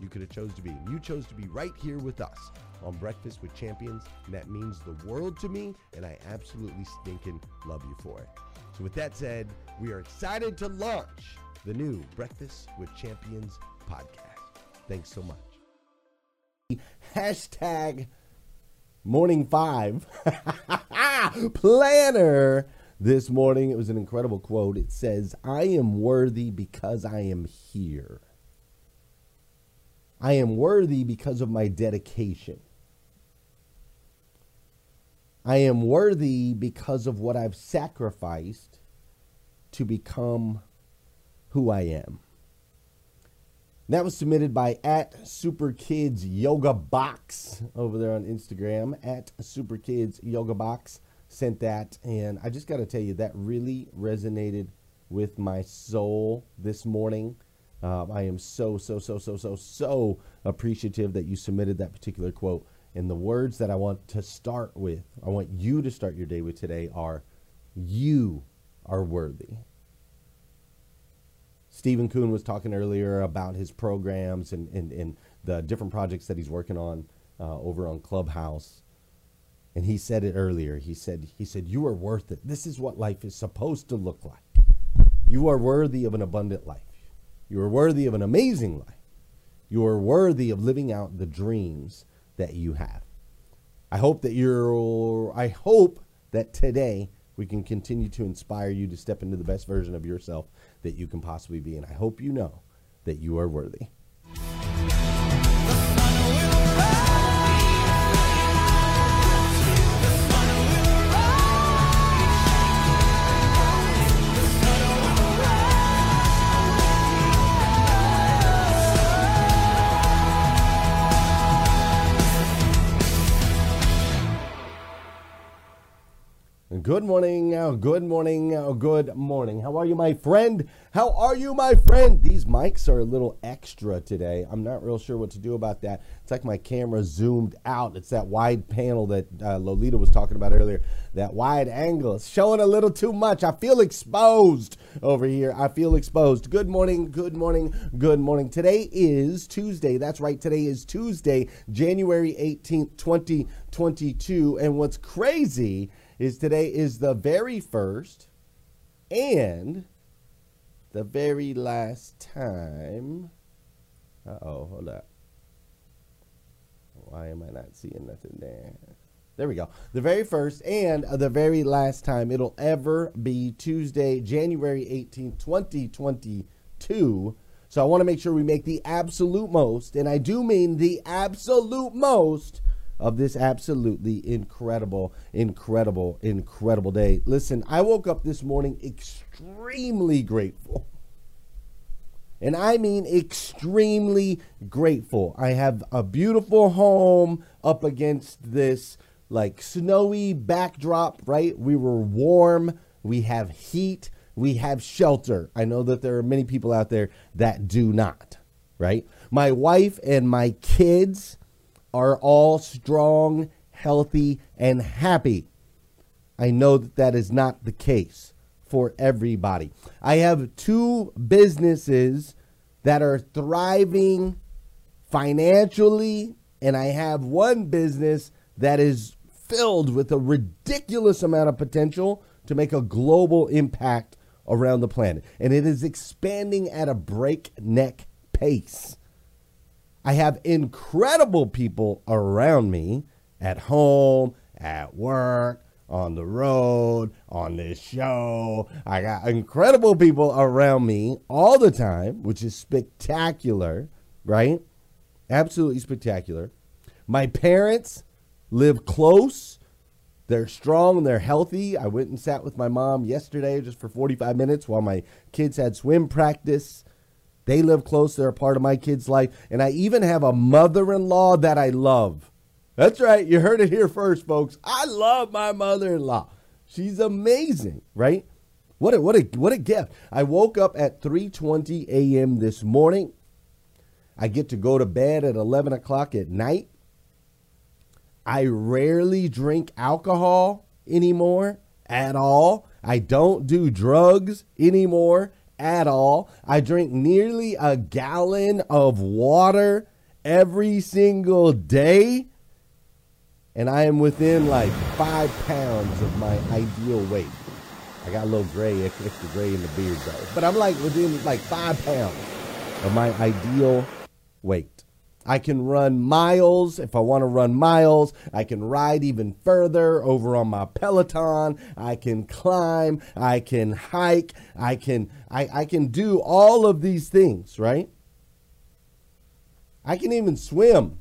you could have chose to be. And you chose to be right here with us on Breakfast with Champions, and that means the world to me, and I absolutely stinking love you for it. So with that said, we are excited to launch the new Breakfast with Champions podcast. Thanks so much. Hashtag morning five planner this morning. It was an incredible quote. It says, I am worthy because I am here. I am worthy because of my dedication. I am worthy because of what I've sacrificed to become who I am. That was submitted by at Super Kids Yoga Box over there on Instagram. At Super Kids Yoga Box sent that, and I just got to tell you that really resonated with my soul this morning. Uh, I am so, so, so, so, so, so appreciative that you submitted that particular quote. And the words that I want to start with, I want you to start your day with today are You are worthy. Stephen Kuhn was talking earlier about his programs and, and, and the different projects that he's working on uh, over on Clubhouse. And he said it earlier. He said, he said, You are worth it. This is what life is supposed to look like. You are worthy of an abundant life. You are worthy of an amazing life. You're worthy of living out the dreams that you have. I hope that you're, I hope that today we can continue to inspire you to step into the best version of yourself that you can possibly be. And I hope you know that you are worthy. Good morning, uh, good morning, uh, good morning. How are you, my friend? How are you, my friend? These mics are a little extra today. I'm not real sure what to do about that. It's like my camera zoomed out. It's that wide panel that uh, Lolita was talking about earlier. That wide angle is showing a little too much. I feel exposed over here. I feel exposed. Good morning, good morning, good morning. Today is Tuesday. That's right. Today is Tuesday, January 18th, 2022. And what's crazy is today is the very first and the very last time. Uh oh, hold up. Why am I not seeing nothing there? There we go. The very first and the very last time it'll ever be Tuesday, January 18th, 2022. So I want to make sure we make the absolute most, and I do mean the absolute most of this absolutely incredible, incredible, incredible day. Listen, I woke up this morning extremely grateful. And I mean extremely grateful. I have a beautiful home up against this like snowy backdrop, right? We were warm, we have heat, we have shelter. I know that there are many people out there that do not, right? My wife and my kids are all strong, healthy, and happy. I know that that is not the case for everybody. I have two businesses that are thriving financially, and I have one business that is filled with a ridiculous amount of potential to make a global impact around the planet. And it is expanding at a breakneck pace. I have incredible people around me at home, at work, on the road, on this show. I got incredible people around me all the time, which is spectacular, right? Absolutely spectacular. My parents live close. They're strong and they're healthy. I went and sat with my mom yesterday just for 45 minutes while my kids had swim practice. They live close. They're a part of my kid's life. And I even have a mother in law that I love. That's right. You heard it here first, folks. I love my mother in law. She's amazing, right? What a, what a, what a gift. I woke up at 3.20 a.m. this morning. I get to go to bed at 11 o'clock at night. I rarely drink alcohol anymore at all. I don't do drugs anymore at all. I drink nearly a gallon of water every single day. And I am within like five pounds of my ideal weight. I got a little gray, extra gray in the beard though. But I'm like within like five pounds of my ideal weight. I can run miles if I want to run miles. I can ride even further over on my Peloton. I can climb. I can hike. I can I, I can do all of these things, right? I can even swim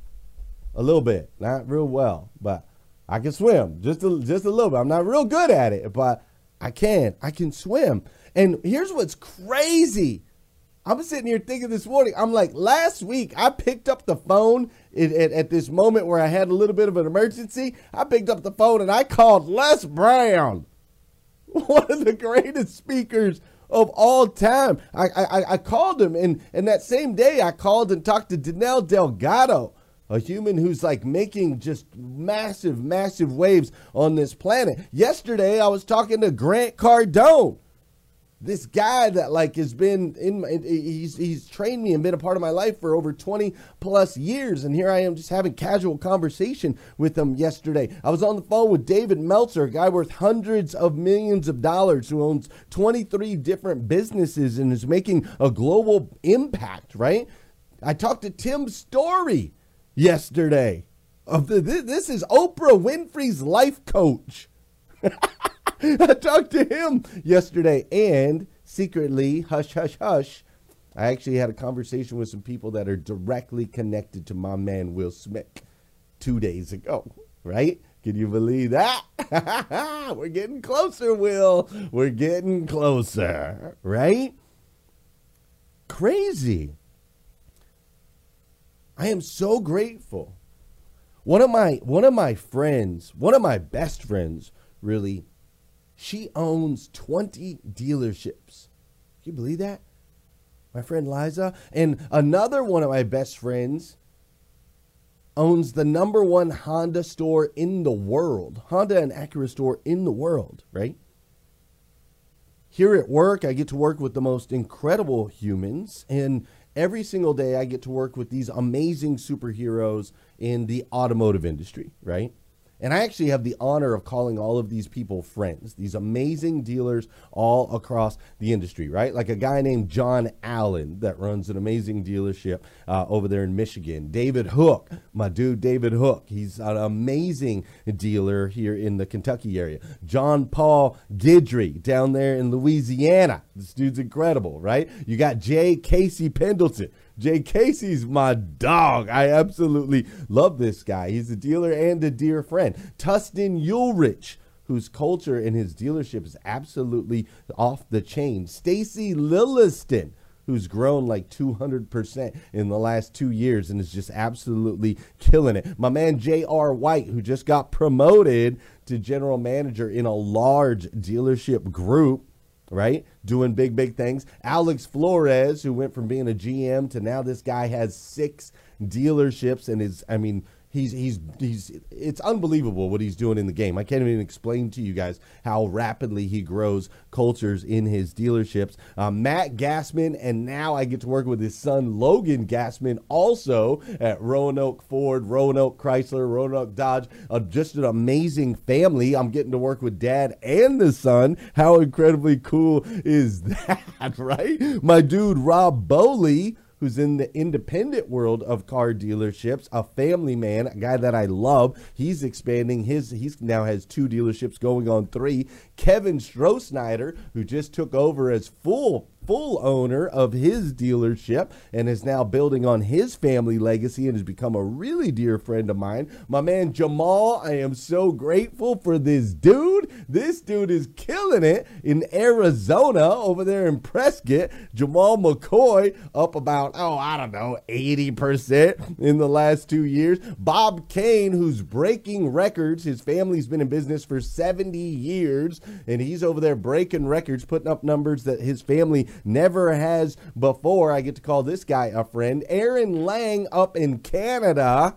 a little bit, not real well, but I can swim just a, just a little bit. I'm not real good at it, but I can. I can swim. And here's what's crazy I'm sitting here thinking this morning, I'm like, last week I picked up the phone at, at, at, this moment where I had a little bit of an emergency. I picked up the phone and I called Les Brown, one of the greatest speakers of all time. I, I, I called him, and, and that same day I called and talked to Danelle Delgado, a human who's like making just massive, massive waves on this planet. Yesterday I was talking to Grant Cardone this guy that like has been in he's he's trained me and been a part of my life for over 20 plus years and here I am just having casual conversation with him yesterday. I was on the phone with David Meltzer, a guy worth hundreds of millions of dollars who owns 23 different businesses and is making a global impact, right? I talked to Tim Storey yesterday. Of the, this is Oprah Winfrey's life coach. I talked to him yesterday, and secretly, hush, hush, hush, I actually had a conversation with some people that are directly connected to my man Will Smith two days ago, right? Can you believe that? We're getting closer, Will. We're getting closer, right? Crazy. I am so grateful. One of my one of my friends, one of my best friends, really, she owns 20 dealerships. Can you believe that? My friend Liza. And another one of my best friends owns the number one Honda store in the world, Honda and Acura store in the world, right? Here at work, I get to work with the most incredible humans, and every single day I get to work with these amazing superheroes in the automotive industry, right? And I actually have the honor of calling all of these people friends, these amazing dealers all across the industry, right? Like a guy named John Allen that runs an amazing dealership uh, over there in Michigan. David Hook, my dude David Hook, he's an amazing dealer here in the Kentucky area. John Paul Guidry down there in Louisiana. This dude's incredible, right? You got Jay Casey Pendleton Jay Casey's my dog. I absolutely love this guy. He's a dealer and a dear friend. Tustin Ulrich, whose culture in his dealership is absolutely off the chain. Stacy Lilliston, who's grown like 200% in the last two years and is just absolutely killing it. My man J.R. White, who just got promoted to general manager in a large dealership group right? Doing big, big things. Alex Flores, who went from being a GM to now this guy has six dealerships and is, I mean, he's he's he's it's unbelievable what he's doing in the game. I can't even explain to you guys how rapidly he grows cultures in his dealerships. Uh, Matt Gassman, and now I get to work with his son Logan Gassman, also at Roanoke Ford, Roanoke Chrysler, Roanoke Dodge. Uh, just an amazing family. I'm getting to work with dad and the son. How incredibly cool is that, right? My dude Rob Bowley who's in the independent world of car dealerships, a family man, a guy that I love. He's expanding his, he's now has two dealerships going on three. Kevin Strohsnyder, who just took over as full full owner of his dealership and is now building on his family legacy and has become a really dear friend of mine. My man Jamal, I am so grateful for this dude. This dude is killing it in Arizona over there in Prescott. Jamal McCoy up about, oh, I don't know, 80% in the last two years. Bob Kane, who's breaking records. His family's been in business for 70 years and he's over there breaking records, putting up numbers that his family never has before. I get to call this guy a friend. Aaron Lang up in Canada,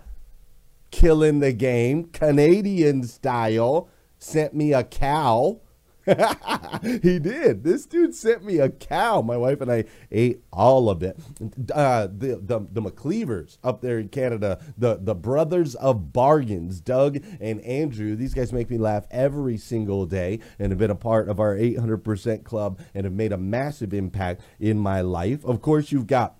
killing the game, Canadian style, sent me a cow. he did. This dude sent me a cow. My wife and I ate all of it. Uh, the, the the McCleavers up there in Canada, the the brothers of bargains, Doug and Andrew. These guys make me laugh every single day, and have been a part of our 800% club, and have made a massive impact in my life. Of course, you've got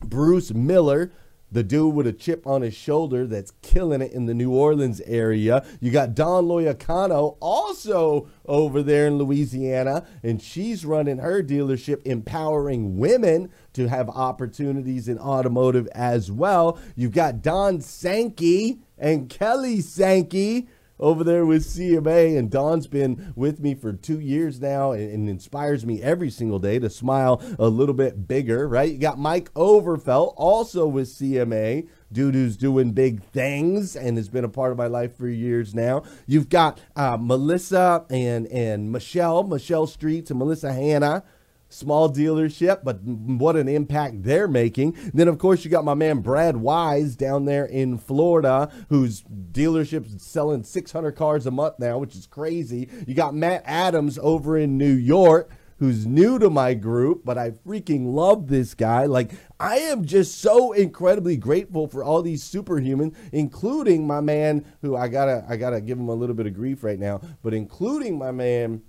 Bruce Miller the dude with a chip on his shoulder that's killing it in the New Orleans area. You got Don Loyacano also over there in Louisiana, and she's running her dealership, empowering women to have opportunities in automotive as well. You've got Don Sankey and Kelly Sankey over there with CMA. And Don's been with me for two years now and, and, inspires me every single day to smile a little bit bigger, right? You got Mike Overfelt also with CMA. Dude who's doing big things and has been a part of my life for years now. You've got uh, Melissa and and Michelle, Michelle Streets and Melissa Hanna small dealership, but what an impact they're making. Then, of course, you got my man Brad Wise down there in Florida, whose dealership's selling 600 cars a month now, which is crazy. You got Matt Adams over in New York. Who's new to my group, but I freaking love this guy. Like, I am just so incredibly grateful for all these superhumans, including my man, who I gotta, I gotta give him a little bit of grief right now, but including my man,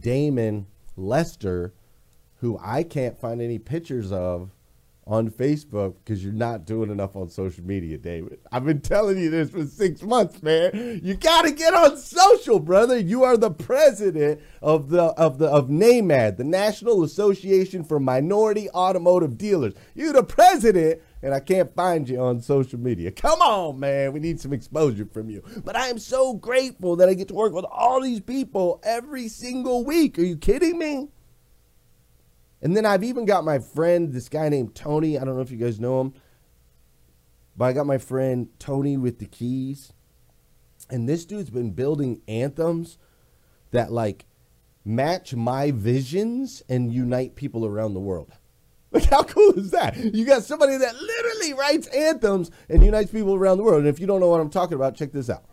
Damon Lester, who I can't find any pictures of on Facebook because you're not doing enough on social media, David. I've been telling you this for six months, man. You got to get on social, brother. You are the president of the of the of NAMAD, the National Association for Minority Automotive Dealers. You're the president, and I can't find you on social media. Come on, man. We need some exposure from you. But I am so grateful that I get to work with all these people every single week. Are you kidding me? And then I've even got my friend, this guy named Tony. I don't know if you guys know him, but I got my friend Tony with the keys. And this dude's been building anthems that like match my visions and unite people around the world. Like, how cool is that? You got somebody that literally writes anthems and unites people around the world. And if you don't know what I'm talking about, check this out.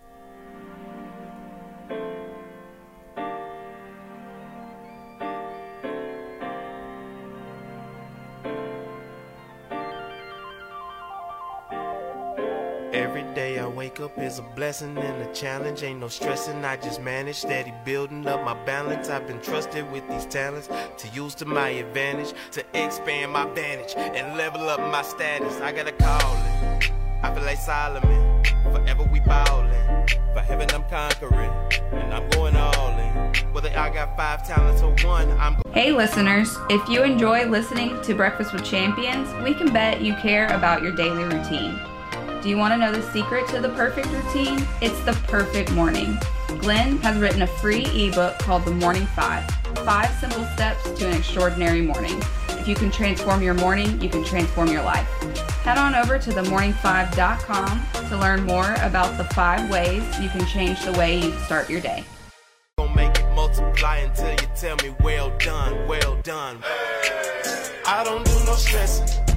Day up is a blessing and a challenge. Ain't no stressing, I just manage. Steady building up my balance. I've been trusted with these talents to use to my advantage, to expand my vantage and level up my status. I got a calling. I feel like Solomon. Forever we ballin'. For heaven I'm conquering. And I'm going all in. Whether I got five talents or one, I'm Hey listeners, if you enjoy listening to Breakfast with Champions, we can bet you care about your daily routine. Do you want to know the secret to the perfect routine? It's the perfect morning. Glenn has written a free ebook called The Morning Five Five Simple Steps to an Extraordinary Morning. If you can transform your morning, you can transform your life. Head on over to themorning5.com to learn more about the five ways you can change the way you start your day. gonna make it multiply until you tell me well done, well done. I don't do no stressing.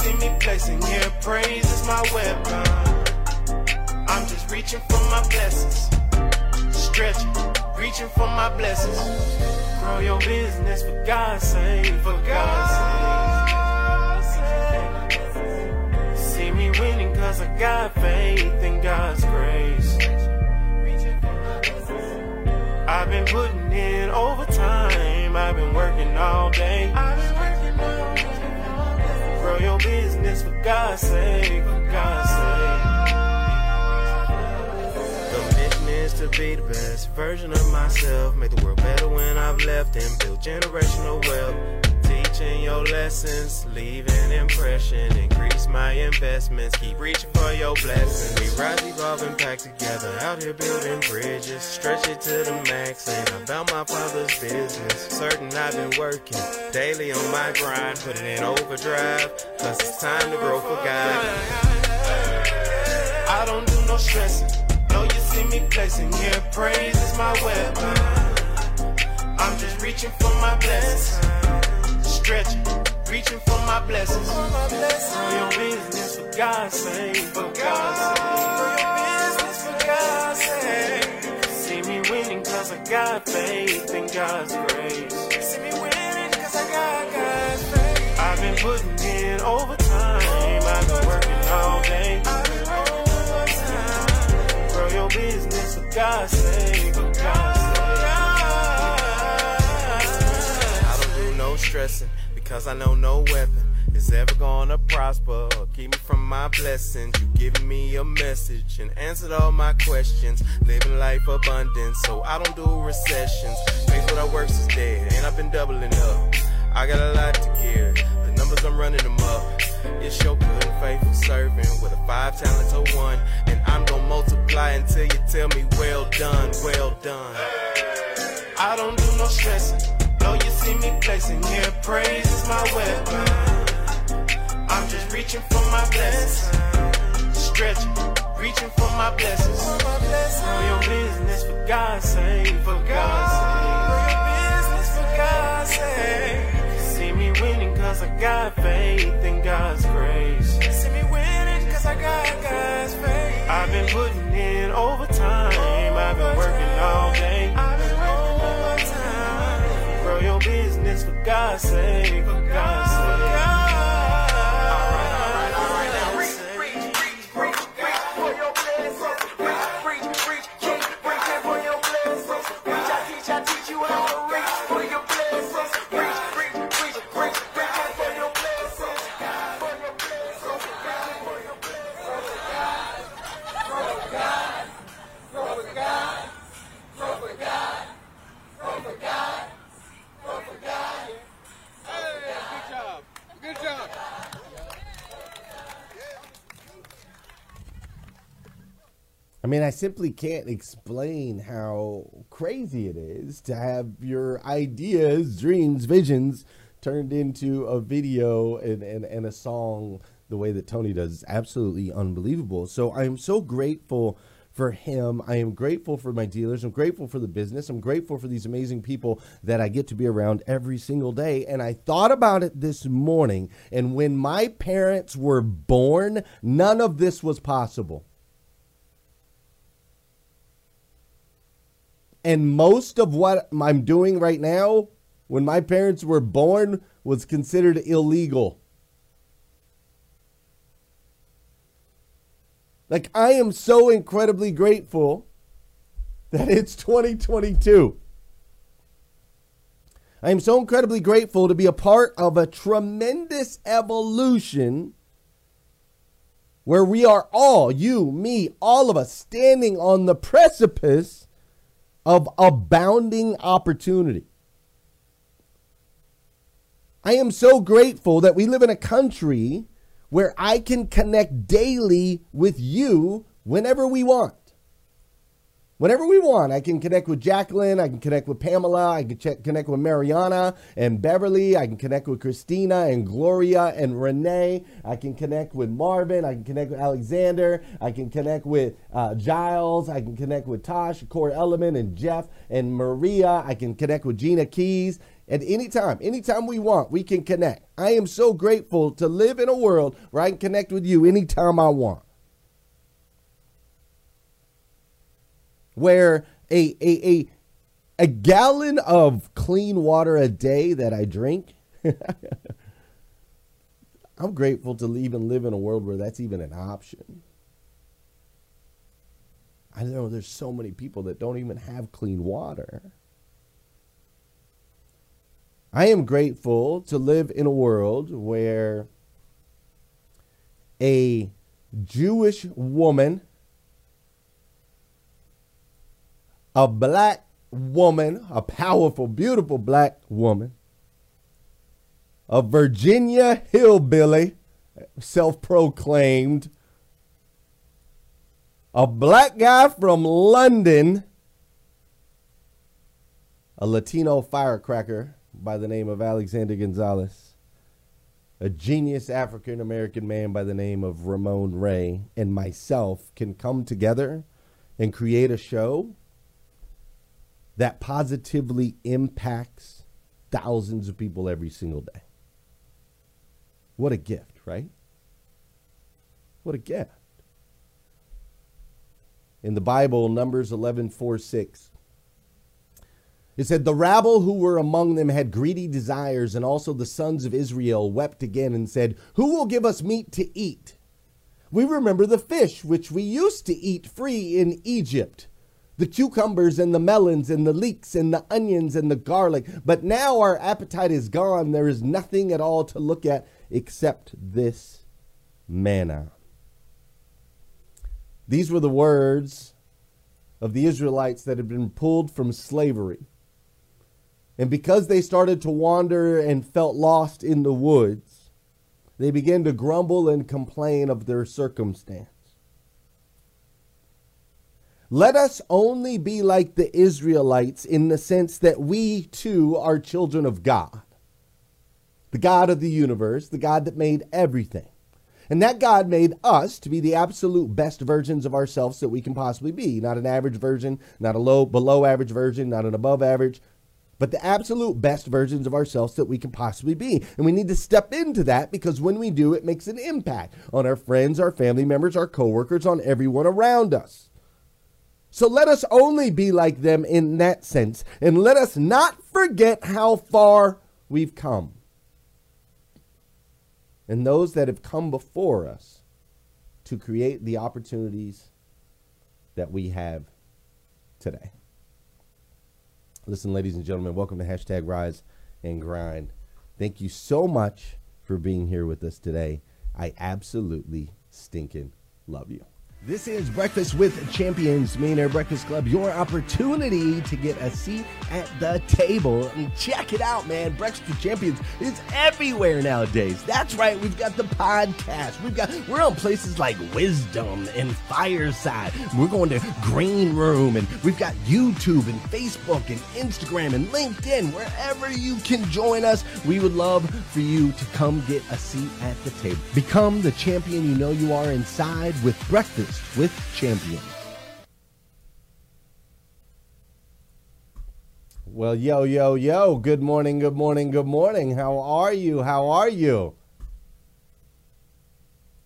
See me flexing. Yeah, praise is my weapon. I'm just reaching for my blessings. Stretching, reaching for my blessings. Grow your business for God's sake, for God's sake. See me winning cause I got faith in God's grace. I've been putting in overtime. I've been working all day. Grow your business for God's sake, for God's sake. Is to be the best version of myself. Make the world better when I've left and build generational wealth. Teaching your lessons, leave an impression. Increase my investments, keep reaching for your blessings. We rise, evolve, and pack together. Out here building bridges, stretch it to the max. Ain't about my father's business. Certain I've been working daily on my grind, putting in overdrive. Cause it's time to grow for God. I don't do no stressing. No, you see me flexing. Yeah, praise is my weapon. I'm just reaching for my blessings. Stretching, reaching for my blessings. Grow your business for God's sake. For God's sake. Grow your business for God's sake. See me winning cause I got faith in God's grace. See me winning cause I got God's faith. I've been putting in overtime. I've been working all day. Grow your business for God's sake. For God's sake. I don't do no stressing because I know no weapon is ever gonna prosper or keep me from my blessings. You giving me a message and answered all my questions. Living life abundant, so I don't do recessions. What I works is dead, and I've been doubling up. I got a lot to give. The numbers I'm running them up. It's your good and faithful servant with a five talents or one, and I'm gonna multiply until you tell me well done, well done. I don't do no stressing. You see me flexing. Yeah, praise is my weapon. I'm just reaching for my blessings. Stretching, reaching for my blessings. Grow your business for God's sake. For God's sake. Grow your business for God's sake. See me winning cause I got faith in God's grace. See me winning cause I got God's faith. I've been putting in overtime. I've been working all day. For God's sake. For God's sake. I mean, I simply can't explain how crazy it is to have your ideas, dreams, visions turned into a video and, and, and a song the way that Tony does. It's absolutely unbelievable. So I'm so grateful for him. I am grateful for my dealers. I'm grateful for the business. I'm grateful for these amazing people that I get to be around every single day. And I thought about it this morning. And when my parents were born, none of this was possible. And most of what I'm doing right now, when my parents were born, was considered illegal. Like, I am so incredibly grateful that it's 2022. I am so incredibly grateful to be a part of a tremendous evolution where we are all, you, me, all of us, standing on the precipice of abounding opportunity. I am so grateful that we live in a country where I can connect daily with you whenever we want. Whenever we want, I can connect with Jacqueline, I can connect with Pamela, I can check, connect with Mariana and Beverly, I can connect with Christina and Gloria and Renee, I can connect with Marvin, I can connect with Alexander, I can connect with uh, Giles, I can connect with Tosh, Core Element, and Jeff and Maria, I can connect with Gina Keys at any time, anytime we want, we can connect. I am so grateful to live in a world where I can connect with you anytime I want. Where a, a, a, a gallon of clean water a day that I drink, I'm grateful to even live in a world where that's even an option. I know there's so many people that don't even have clean water. I am grateful to live in a world where a Jewish woman, a black woman, a powerful, beautiful black woman, a Virginia hillbilly, self proclaimed, a black guy from London, a Latino firecracker by the name of Alexander Gonzalez, a genius African American man by the name of Ramon Ray, and myself can come together and create a show that positively impacts thousands of people every single day. What a gift, right? What a gift. In the Bible, Numbers 11 4 6 it said, The rabble who were among them had greedy desires, and also the sons of Israel wept again and said, Who will give us meat to eat? We remember the fish which we used to eat free in Egypt, the cucumbers and the melons and the leeks and the onions and the garlic. But now our appetite is gone. There is nothing at all to look at except this manna. These were the words of the Israelites that had been pulled from slavery and because they started to wander and felt lost in the woods, they began to grumble and complain of their circumstance. Let us only be like the Israelites in the sense that we too are children of God, the God of the universe, the God that made everything. And that God made us to be the absolute best versions of ourselves that we can possibly be. Not an average version, not a low below average version, not an above average, but the absolute best versions of ourselves that we can possibly be. And we need to step into that because when we do, it makes an impact on our friends, our family members, our coworkers, on everyone around us. So let us only be like them in that sense. And let us not forget how far we've come. And those that have come before us to create the opportunities that we have today. Listen, ladies and gentlemen, welcome to hashtag Rise and Grind. Thank you so much for being here with us today. I absolutely stinking love you. This is Breakfast with Champions, Millionaire Breakfast Club, your opportunity to get a seat at the table. And check it out, man. Breakfast with Champions is everywhere nowadays. That's right. We've got the podcast. We've got we're on places like Wisdom and Fireside. We're going to Green Room and we've got YouTube and Facebook and Instagram and LinkedIn. Wherever you can join us, we would love for you to come get a seat at the table. Become the champion you know you are inside with Breakfast with Champions. Well, yo, yo, yo, good morning, good morning, good morning. How are you? How are you?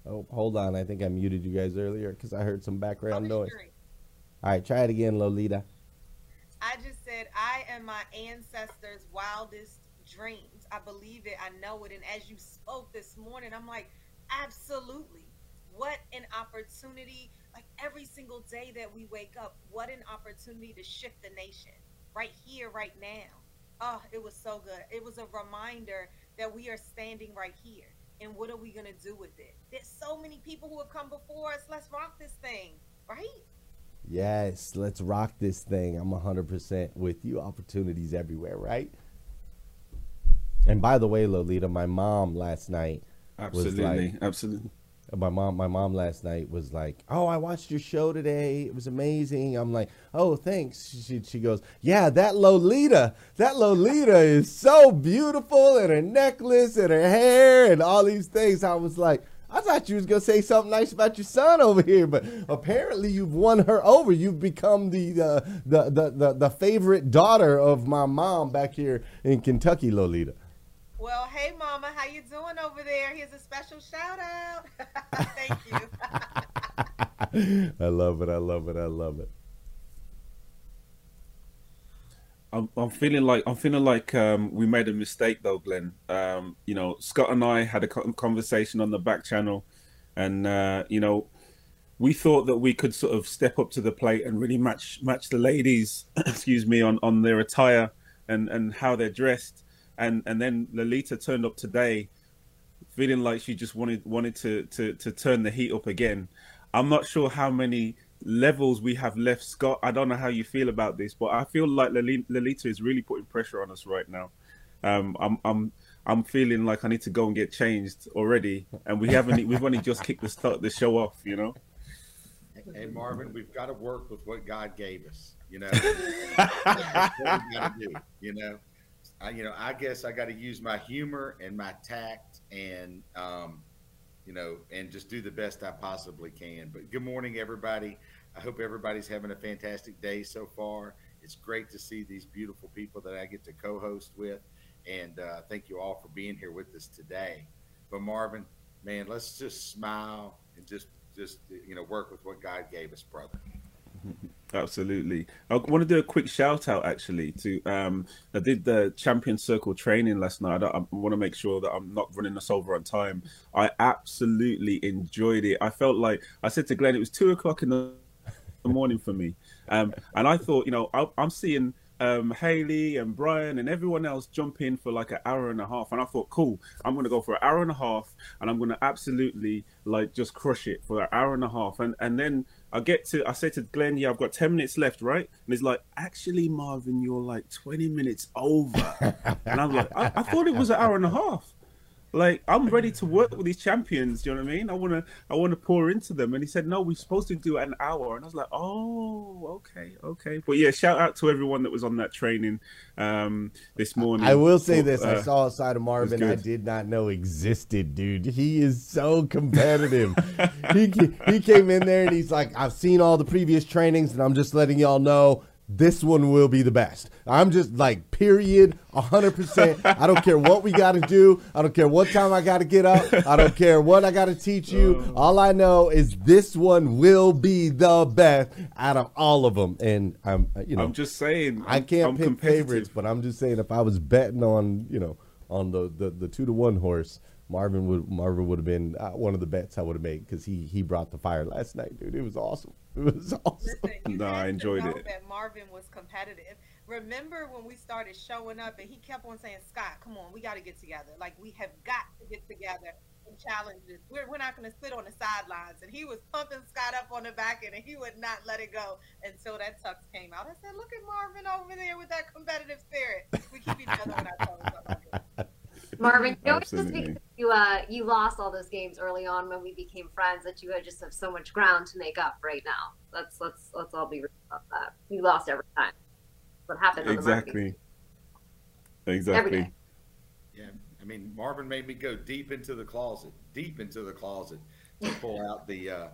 Oh, hold on. I think I muted you guys earlier because I heard some background oh, noise. All right, try it again, Lolita. I just said, I am my ancestors' wildest dreams. I believe it. I know it. And as you spoke this morning, I'm like, absolutely what an opportunity like every single day that we wake up what an opportunity to shift the nation right here right now. Oh it was so good. It was a reminder that we are standing right here and what are we going to do with it? There's so many people who have come before us. Let's rock this thing right? Yes let's rock this thing. I'm 100% with you. Opportunities everywhere right? And by the way lolita my mom last night absolutely. like, absolutely my mom my mom last night was like oh i watched your show today it was amazing i'm like oh thanks she, she goes yeah that lolita that lolita is so beautiful and her necklace and her hair and all these things i was like I thought you was gonna say something nice about your son over here, but apparently you've won her over. You've become the uh, the, the the the favorite daughter of my mom back here in Kentucky, Lolita. Well, hey, Mama, how you doing over there? Here's a special shout out. Thank you. I love it. I love it. I love it. I'm, I'm feeling like I'm feeling like um, we made a mistake though, Glenn. Um, you know, Scott and I had a conversation on the back channel, and uh, you know, we thought that we could sort of step up to the plate and really match match the ladies, excuse me, on on their attire and and how they're dressed and and then Lolita turned up today, feeling like she just wanted wanted to to to turn the heat up again. I'm not sure how many levels we have left, Scott. I don't know how you feel about this, but I feel like Lolita is really putting pressure on us right now. Um, I'm I'm I'm feeling like I need to go and get changed already, and we haven't. we've only just kicked the start the show off, you know. Hey Marvin, we've got to work with what God gave us. You know, That's what we got to do. You know, I, you know, I guess I got to use my humor and my tact and, um, you know, and just do the best I possibly can. But good morning, everybody. I hope everybody's having a fantastic day so far. It's great to see these beautiful people that I get to co-host with, and uh, thank you all for being here with us today. But Marvin, man, let's just smile and just just you know work with what God gave us, brother. Absolutely. I want to do a quick shout out actually to um I did the champion circle training last night. I, I, want to make sure that I'm not running us over on time. I absolutely enjoyed it. I felt like I said to Glenn, it was two o'clock in the morning for me. Um, and I thought, you know, I, I'm seeing um, Haley and Brian and everyone else jump in for like an hour and a half. And I thought, cool, I'm going to go for an hour and a half and I'm going to absolutely like just crush it for an hour and a half. And, and then I get to, I say to Glenn, yeah, I've got 10 minutes left, right? And he's like, actually, Marvin, you're like 20 minutes over. and I'm like, I, I thought it was an hour and a half. Like I'm ready to work with these champions. Do you know what I mean? I want to, I want to pour into them. And he said, no, we're supposed to do an hour. And I was like, oh, okay, okay. But yeah, shout out to everyone that was on that training um, this morning. I will say this: uh, I saw a side of Marvin I did not know existed, dude. He is so competitive. he he came in there and he's like, I've seen all the previous trainings, and I'm just letting y'all know this one will be the best. I'm just like, period, 100%. I don't care what we got to do. I don't care what time I got to get up. I don't care what I got to teach you. Uh. all I know is this one will be the best out of all of them. And I'm, you know, I'm just saying, I can't I'm pick favorites, but I'm just saying if I was betting on, you know, on the, the, the two to one horse, Marvin would Marvin would have been uh, one of the bets I would have made because he he brought the fire last night, dude. It was awesome. It was awesome. Listen, no, I enjoyed it. That Marvin was competitive. Remember when we started showing up and he kept on saying, "Scott, come on, we got to get together. Like we have got to get together." challenges. We're, we're not going to sit on the sidelines. And he was pumping Scott up on the back end, and he would not let it go until that tux came out. I said, "Look at Marvin over there with that competitive spirit. We keep each other on our toes." Marvin, you know, it's just because you uh you lost all those games early on when we became friends that you just have so much ground to make up right now. Let's let's let's all be real about that. You lost every time. What happened? exactly. Exactly. Yeah, I mean, Marvin made me go deep into the closet, deep into the closet, to pull out the uh,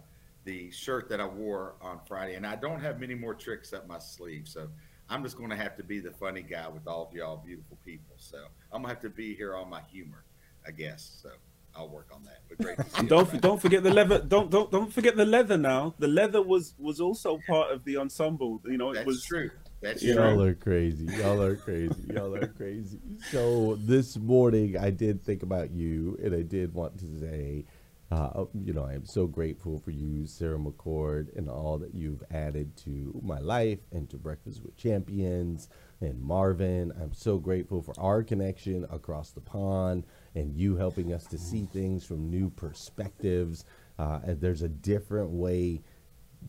the shirt that I wore on Friday, and I don't have many more tricks up my sleeve, so I'm just going to have to be the funny guy with all of y'all beautiful people. So I'm gonna have to be here on my humor, I guess. So I'll work on that. But great. don't don't forget the leather. Don't don't don't forget the leather. Now the leather was was also part of the ensemble. You know, it That's was true. That's You true. Y'all are crazy. Y'all are crazy. Y'all are crazy. So this morning, I did think about you, and I did want to say, uh, you know, I am so grateful for you, Sarah McCord, and all that you've added to my life and to Breakfast with Champions and Marvin. I'm so grateful for our connection across the pond and you helping us to see things from new perspectives. Uh, and there's a different way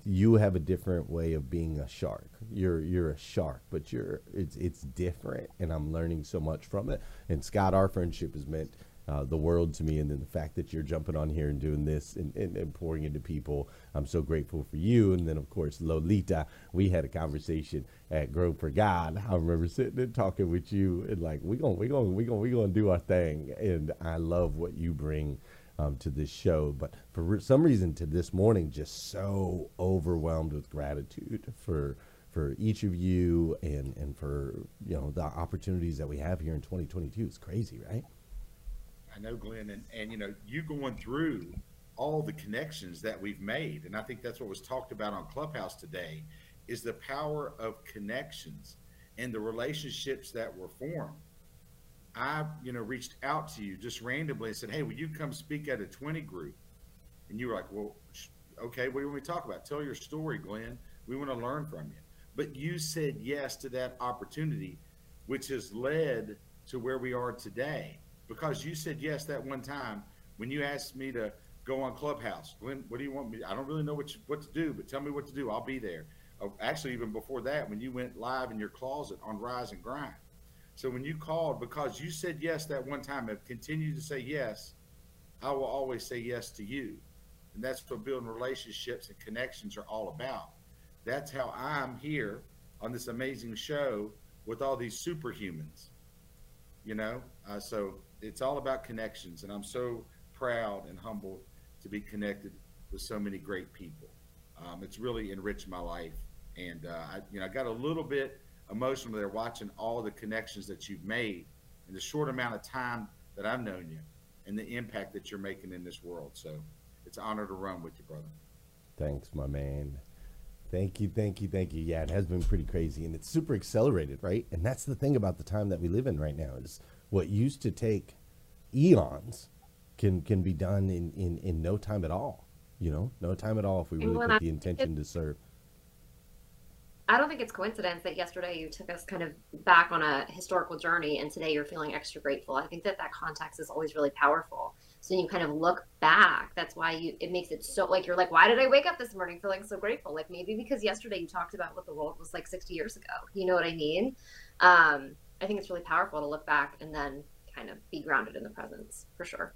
you have a different way of being a shark. You're you're a shark, but you're it's it's different, and I'm learning so much from it. And Scott, our friendship has meant uh, the world to me, and then the fact that you're jumping on here and doing this and, and, and pouring into people, I'm so grateful for you. And then of course Lolita, we had a conversation at Grove for God. I remember sitting and talking with you, and like we gonna we gonna we gonna we gonna do our thing, and I love what you bring um, to this show. But for re- some reason, to this morning, just so overwhelmed with gratitude for for each of you and and for you know the opportunities that we have here in 2022. It's crazy, right? I know, Glenn, and, and you know, you going through all the connections that we've made, and I think that's what was talked about on Clubhouse today, is the power of connections and the relationships that were formed. I, you know, reached out to you just randomly and said, "Hey, will you come speak at a 20 group?" And you were like, "Well, okay. What do you want to talk about? Tell your story, Glenn. We want to learn from you." But you said yes to that opportunity, which has led to where we are today because you said yes that one time when you asked me to go on Clubhouse. Glenn, what do you want me? I don't really know what you, what to do, but tell me what to do. I'll be there. Oh, actually, even before that, when you went live in your closet on Rise and Grind. So when you called, because you said yes that one time, and continued to say yes, I will always say yes to you, and that's what building relationships and connections are all about. That's how I'm here on this amazing show with all these superhumans. You know, uh, so it's all about connections, and I'm so proud and humbled to be connected with so many great people. Um, it's really enriched my life, and uh, I, you know, I got a little bit emotional there watching all the connections that you've made in the short amount of time that I've known you, and the impact that you're making in this world. So it's an honor to run with you, brother. Thanks, my man. Thank you, thank you, thank you. Yeah, it has been pretty crazy, and it's super accelerated, right? And that's the thing about the time that we live in right now is what used to take eons can can be done in in in no time at all. You know, no time at all if we really put I the intention to serve. I don't think it's coincidence that yesterday you took us kind of back on a historical journey and today you're feeling extra grateful. I think that that context is always really powerful. So you kind of look back. That's why you it makes it so like you're like, why did I wake up this morning feeling so grateful? Like maybe because yesterday you talked about what the world was like 60 years ago. You know what I mean? Um, I think it's really powerful to look back and then kind of be grounded in the presence for sure.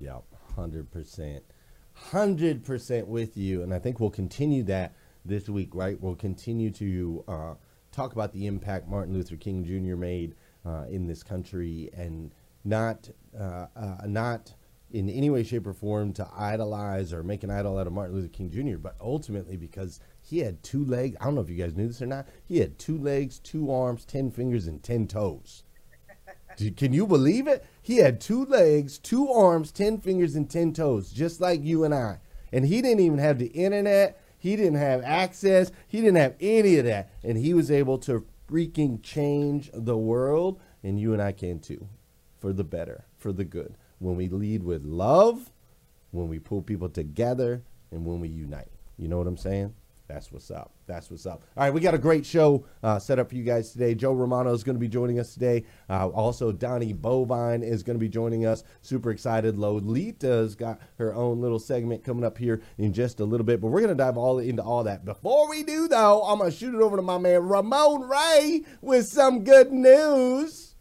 Yeah, hundred percent, hundred percent with you, and I think we'll continue that this week. Right, we'll continue to uh, talk about the impact Martin Luther King Jr. made uh, in this country, and not uh, uh, not in any way, shape, or form to idolize or make an idol out of Martin Luther King Jr., but ultimately because he had two legs. I don't know if you guys knew this or not. He had two legs, two arms, ten fingers, and ten toes. Can you believe it? He had two legs, two arms, 10 fingers, and 10 toes, just like you and I. And he didn't even have the internet. He didn't have access. He didn't have any of that. And he was able to freaking change the world. And you and I can too, for the better, for the good. When we lead with love, when we pull people together, and when we unite. You know what I'm saying? That's what's up. That's what's up. All right, we got a great show uh, set up for you guys today. Joe Romano is going to be joining us today. Uh, also, Donnie Boivin is going to be joining us. Super excited. Lolita's got her own little segment coming up here in just a little bit, but we're going to dive all into all that. Before we do, though, I'm going to shoot it over to my man Ramon Ray with some good news.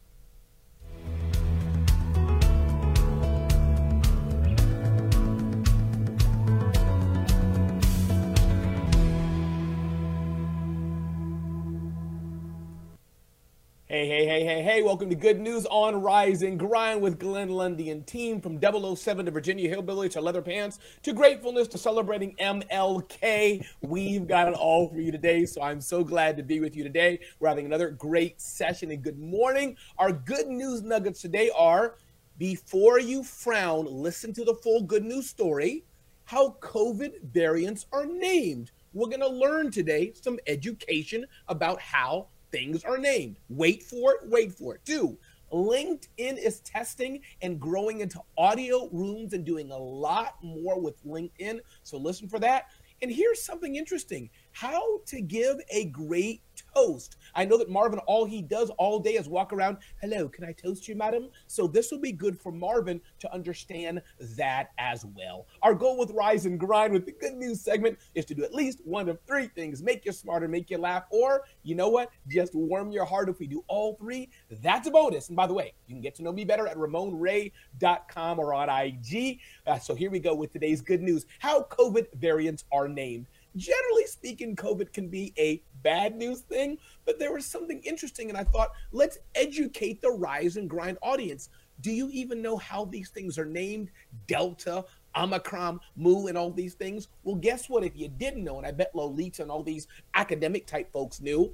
Hey, hey, hey, hey, hey, welcome to Good News on Rise and Grind with Glenn Lundy and team from 007 to Virginia Hillbilly to Leather Pants to Gratefulness to celebrating MLK. We've got it all for you today, so I'm so glad to be with you today. We're having another great session and good morning. Our good news nuggets today are before you frown, listen to the full good news story, how COVID variants are named. We're going to learn today some education about how things are named. Wait for it, wait for it. Two, LinkedIn is testing and growing into audio rooms and doing a lot more with LinkedIn. So listen for that. And here's something interesting how to give a great toast. I know that Marvin, all he does all day is walk around, hello, can I toast you, madam? So this will be good for Marvin to understand that as well. Our goal with Rise and Grind with the good news segment is to do at least one of three things make you smarter, make you laugh, or you know what? Just warm your heart. If we do all three, that's a bonus. And by the way, you can get to know me better at RamonRay.com or on IG. Uh, so here we go with today's good news how COVID variants are named generally speaking, COVID can be a bad news thing, but there was something interesting, and I thought, let's educate the rise and grind audience. Do you even know how these things are named? Delta, Omicron, Mu, and all these things? Well, guess what? If you didn't know, and I bet Lolita and all these academic type folks knew,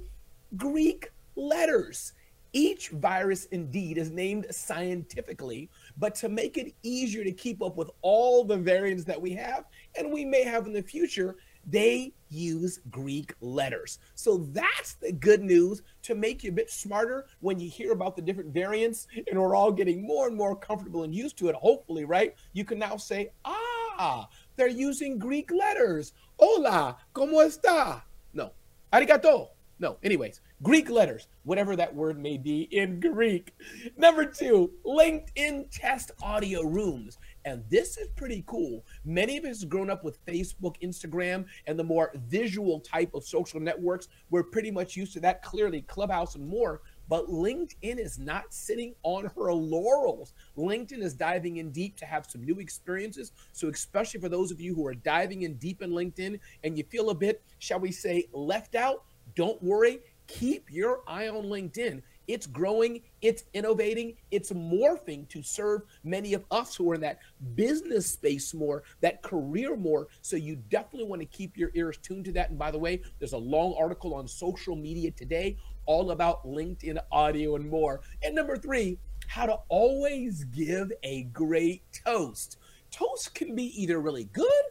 Greek letters. Each virus indeed is named scientifically, but to make it easier to keep up with all the variants that we have, and we may have in the future, they use Greek letters. So that's the good news to make you a bit smarter when you hear about the different variants and we're all getting more and more comfortable and used to it. Hopefully, right? You can now say, ah, they're using Greek letters. Hola, ¿cómo está? No, arigato. No, anyways, Greek letters, whatever that word may be in Greek. Number two, LinkedIn test audio rooms. And this is pretty cool. Many of us have grown up with Facebook, Instagram, and the more visual type of social networks. We're pretty much used to that, clearly, Clubhouse and more. But LinkedIn is not sitting on her laurels. LinkedIn is diving in deep to have some new experiences. So, especially for those of you who are diving in deep in LinkedIn and you feel a bit, shall we say, left out, don't worry. Keep your eye on LinkedIn. It's growing, it's innovating, it's morphing to serve many of us who are in that business space more, that career more. So you definitely want to keep your ears tuned to that. And by the way, there's a long article on social media today all about LinkedIn audio and more. And number three, how to always give a great toast. Toast can be either really good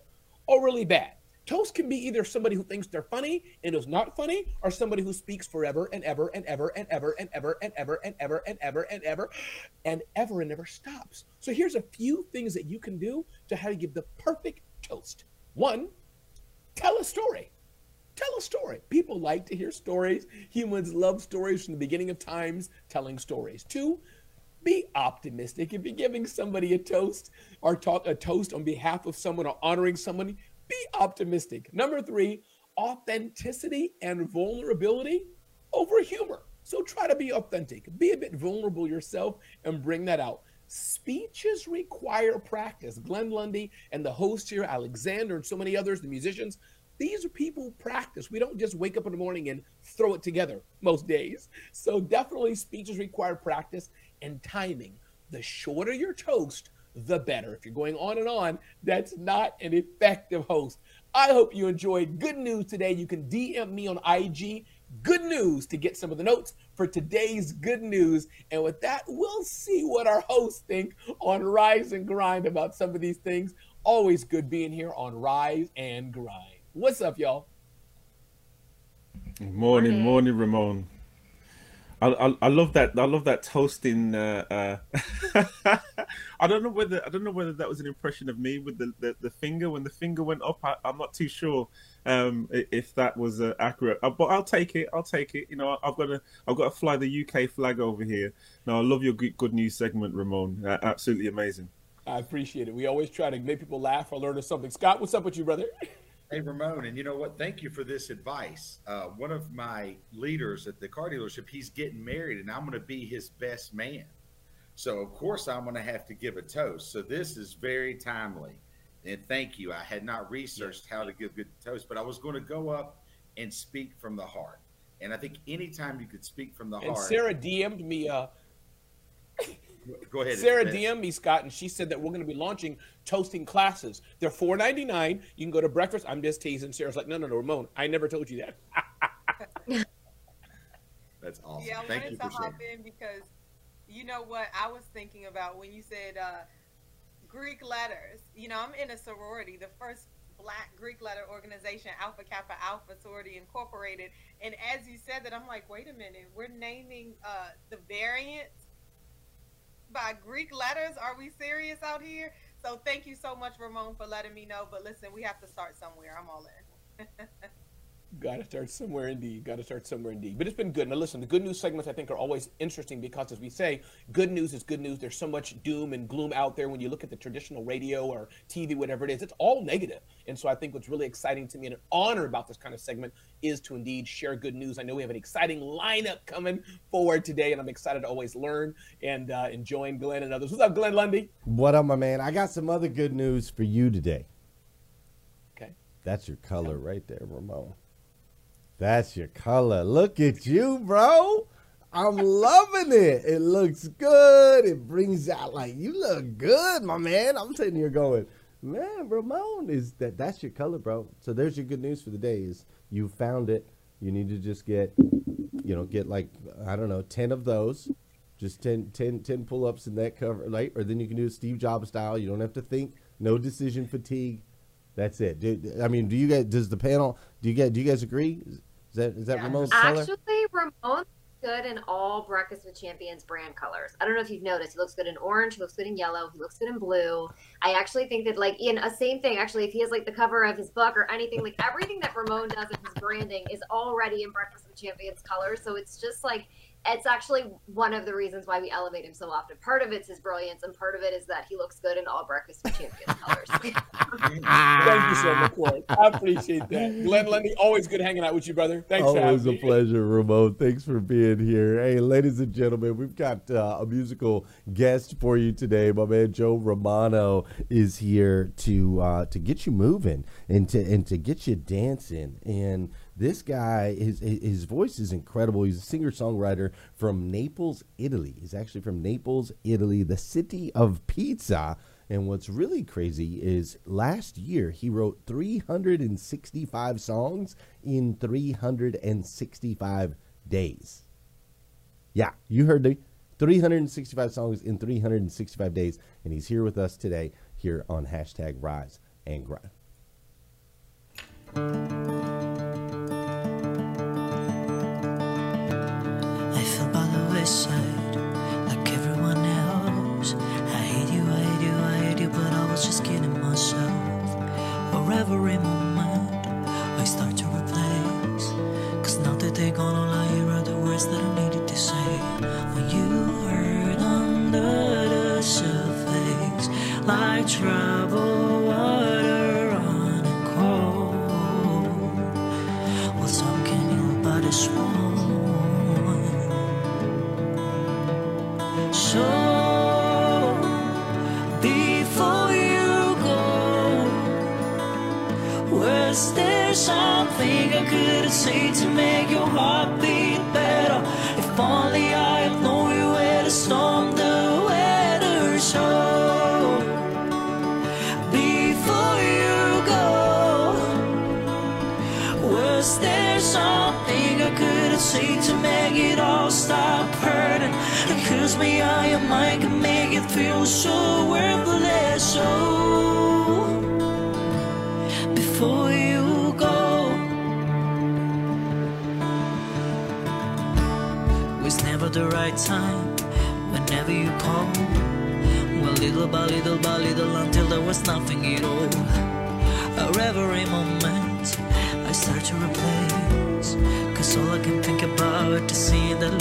or really bad. Toast can be either somebody who thinks they're funny and is not funny, or somebody who speaks forever and ever and ever and ever and ever and ever and ever and ever and ever and ever and never stops. So here's a few things that you can do to how to give the perfect toast. One, tell a story. Tell a story. People like to hear stories. Humans love stories from the beginning of times, telling stories. Two, be optimistic. If you're giving somebody a toast or talk a toast on behalf of someone or honoring someone, be optimistic. Number three, authenticity and vulnerability over humor. So try to be authentic, be a bit vulnerable yourself, and bring that out. Speeches require practice. Glenn Lundy and the host here, Alexander, and so many others, the musicians, these are people who practice. We don't just wake up in the morning and throw it together most days. So definitely speeches require practice and timing. The shorter your toast, the better. If you're going on and on, that's not an effective host. I hope you enjoyed good news today. You can DM me on IG, good news, to get some of the notes for today's good news. And with that, we'll see what our hosts think on Rise and Grind about some of these things. Always good being here on Rise and Grind. What's up, y'all? Morning, morning, Ramon. I, I, love that. I love that toasting. Uh, uh... I don't know whether I don't know whether that was an impression of me with the, the, the finger when the finger went up. I, am not too sure um, if that was uh, accurate, uh, but I'll take it. I'll take it. You know, I've got to I've got to fly the UK flag over here. Now, I love your good news segment, Ramon. Uh, absolutely amazing. I appreciate it. We always try to make people laugh or learn something. Scott, what's up with you, brother? Hey, Ramon, and you know what? Thank you for this advice. Uh, one of my leaders at the car dealership, he's getting married, and I'm going to be his best man. So, of course, I'm going to have to give a toast. So, this is very timely. And thank you. I had not researched how to give good toast, but I was going to go up and speak from the heart. And I think anytime you could speak from the and heart. Sarah DM'd me uh, Go ahead. Sarah DM me, Scott, and she said that we're going to be launching toasting classes. They're four ninety nine. You can go to breakfast. I'm just teasing. Sarah's like, no, no, no, Ramon, I never told you that. That's awesome. Yeah, I Thank wanted to hop in because you know what I was thinking about when you said uh, Greek letters. You know, I'm in a sorority, the first black Greek letter organization, Alpha Kappa Alpha Sorority Incorporated. And as you said that, I'm like, wait a minute, we're naming uh, the variants by Greek letters. Are we serious out here? So thank you so much, Ramon, for letting me know. But listen, we have to start somewhere. I'm all in. Got to start somewhere indeed. Got to start somewhere indeed. But it's been good. Now, listen, the good news segments I think are always interesting because, as we say, good news is good news. There's so much doom and gloom out there when you look at the traditional radio or TV, whatever it is. It's all negative. And so I think what's really exciting to me and an honor about this kind of segment is to indeed share good news. I know we have an exciting lineup coming forward today, and I'm excited to always learn and uh, enjoying Glenn and others. What's up, Glenn Lundy? What up, my man? I got some other good news for you today. Okay. That's your color right there, Ramon. That's your color. Look at you, bro. I'm loving it. It looks good. It brings out like you look good, my man. I'm sitting here going, man, Ramon is that that's your color, bro. So there's your good news for the day is you found it. You need to just get, you know, get like I don't know, ten of those, just 10, 10, 10 pull-ups in that cover, like, or then you can do a Steve Jobs style. You don't have to think. No decision fatigue. That's it. Do, I mean, do you guys? Does the panel? Do you guys? Do you guys agree? Is that is that yeah. Ramon's color? Actually, Ramon good in all Breakfast with Champions brand colors. I don't know if you've noticed. He looks good in orange. He looks good in yellow. He looks good in blue. I actually think that, like, in a same thing, actually, if he has like the cover of his book or anything, like everything that Ramon does in his branding is already in Breakfast with Champions colors. So it's just like it's actually one of the reasons why we elevate him so often. Part of it's his brilliance, and part of it is that he looks good in all breakfast with champions colors. Thank you so much, Corey. I appreciate that. Glenn Lundy, always good hanging out with you, brother. Thanks always a me. pleasure, Ramon. Thanks for being here. Hey, ladies and gentlemen, we've got uh, a musical guest for you today. My man Joe Romano is here to uh, to get you moving and to and to get you dancing and this guy, his his voice is incredible. He's a singer songwriter from Naples, Italy. He's actually from Naples, Italy, the city of pizza. And what's really crazy is last year he wrote 365 songs in 365 days. Yeah, you heard me. 365 songs in 365 days. And he's here with us today here on hashtag Rise and Grind. Side like everyone else. I hate you, I hate you, I hate you, but I was just kidding myself. For every moment I start to replace. Cause now that they're gone, all I hear are the words that I needed to say. When you hurt under the surface, like trouble something I could say to make your heart beat better. If only I had known you where to storm the weather show. Before you go, was there something I could say to make it all stop hurting? Cause me, I am I can make it feel so worthless. So the right time whenever you call. Well, little by little by little until there was nothing at all. Every moment I start to replace. Cause all I can think about is seeing that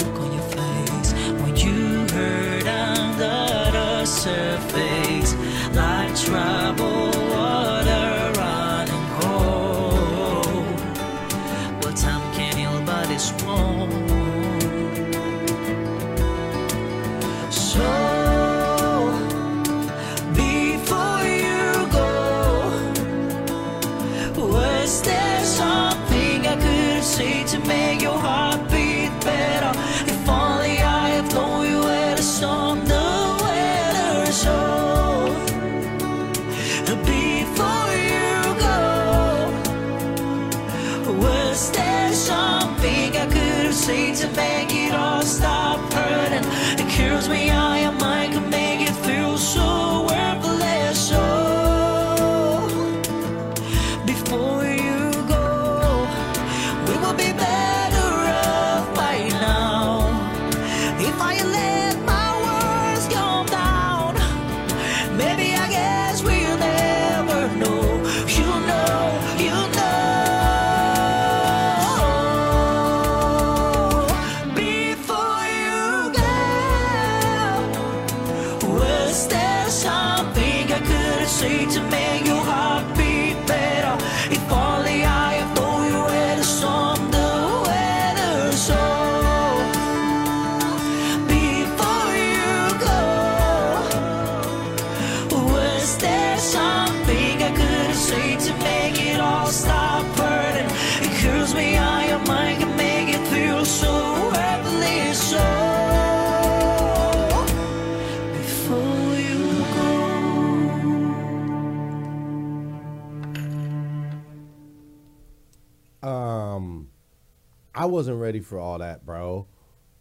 wasn't ready for all that, bro.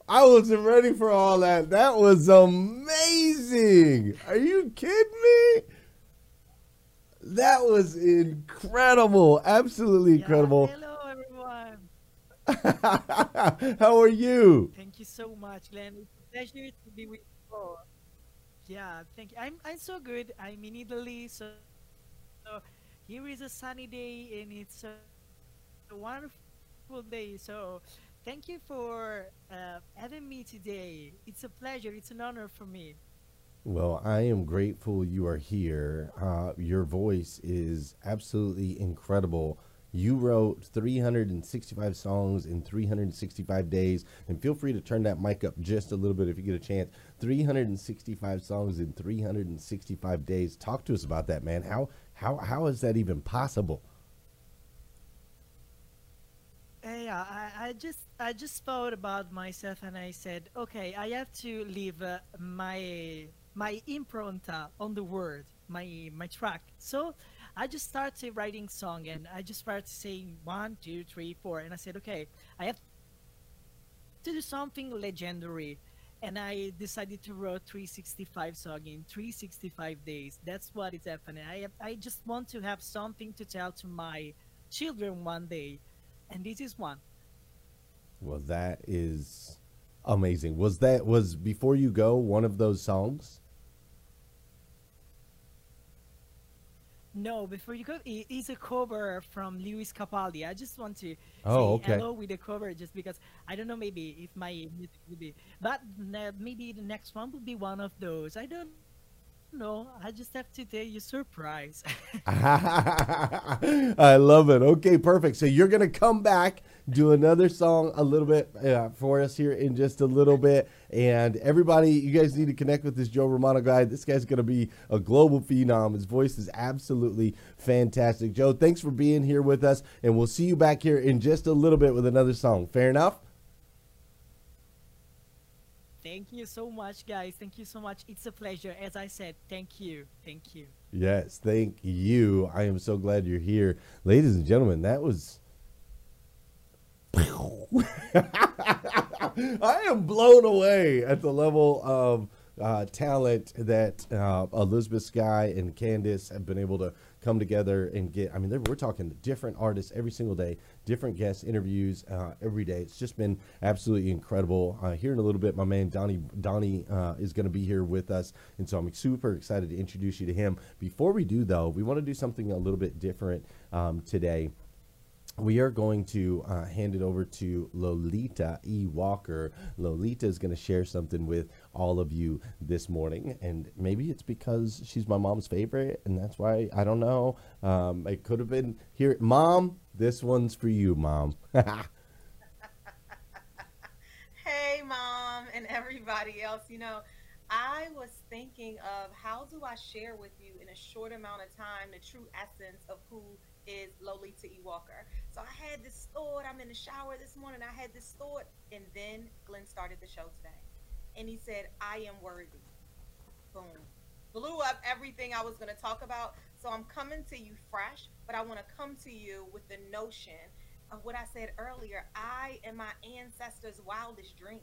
I wasn't ready for all that. That was amazing. Are you kidding me? That was incredible. Absolutely incredible. Hello, everyone. How are you? Thank you so much, Glenn. It's a pleasure to be with you. all. Yeah, thank you. I'm I'm so good. I'm in Italy, so, so here is a sunny day, and it's a, a wonderful day. So, thank you for uh, having me today. It's a pleasure. It's an honor for me. Well, I am grateful you are here. Uh, your voice is absolutely incredible. You wrote 365 songs in 365 days, and feel free to turn that mic up just a little bit if you get a chance. 365 songs in 365 days. Talk to us about that, man. How how how is that even possible? Uh, yeah, I, I just I just thought about myself and I said, okay, I have to leave uh, my my impronta on the word, my my track. So I just started writing song and I just started saying one, two, three, four, and I said, okay, I have to do something legendary. And I decided to write 365 song in 365 days. That's what is happening. I I just want to have something to tell to my children one day and this is one. Well, that is amazing. Was that was before you go one of those songs? No, before you go, it is a cover from Lewis Capaldi. I just want to Oh, say okay. hello with the cover, just because I don't know maybe if my music will be, but uh, maybe the next one will be one of those. I don't know. I just have to tell you surprise. I love it. Okay, perfect. So you're gonna come back, do another song a little bit uh, for us here in just a little bit, and everybody, you guys need to connect with this Joe Romano guy. This guy's gonna be a global phenom. His voice is absolutely fantastic. Joe, thanks for being here with us, and we'll see you back here in just a little bit with another song. Fair enough. Thank you so much, guys. Thank you so much. It's a pleasure. As I said, thank you. Thank you. Yes, thank you. I am so glad you're here. Ladies and gentlemen, that was. I am blown away at the level of uh, talent that uh, Elizabeth Sky and Candace have been able to come together and get. I mean, we're talking different artists every single day, different guest interviews uh, every day. It's just been absolutely incredible. Uh, here in a little bit, my man Donnie Donnie uh, is going to be here with us, and so I'm super excited to introduce you to him. Before we do, though, we want to do something a little bit different um, today we are going to uh, hand it over to Lolita E. Walker. Lolita is going to share something with all of you this morning, and maybe it's because she's my mom's favorite, and that's why I don't know. Um, it could have been here, Mom. This one's for you, Mom. hey, mom, and everybody else. You know, I was thinking of how do I share with you in a short amount of time the true essence of who is Lolita E. Walker. So I had this thought. I'm in the shower this morning. I had this thought, and then Glenn started the show today, and he said, "I am worthy." Boom, blew up everything I was going to talk about. So I'm coming to you fresh, but I want to come to you with the notion of what I said earlier. I am my ancestors' wildest dreams.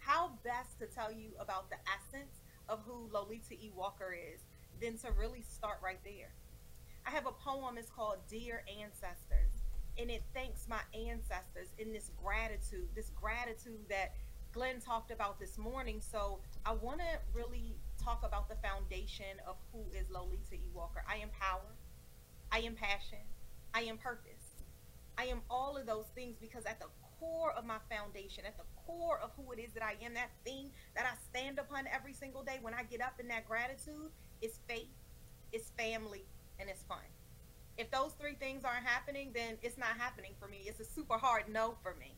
How best to tell you about the essence of who Lolita E. Walker is than to really start right there. I have a poem, it's called Dear Ancestors, and it thanks my ancestors in this gratitude, this gratitude that Glenn talked about this morning. So I want to really talk about the foundation of who is Lolita E. Walker. I am power, I am passion, I am purpose. I am all of those things because at the core of my foundation, at the core of who it is that I am, that thing that I stand upon every single day when I get up in that gratitude is faith, is family, and it's fun. If those three things aren't happening, then it's not happening for me. It's a super hard no for me.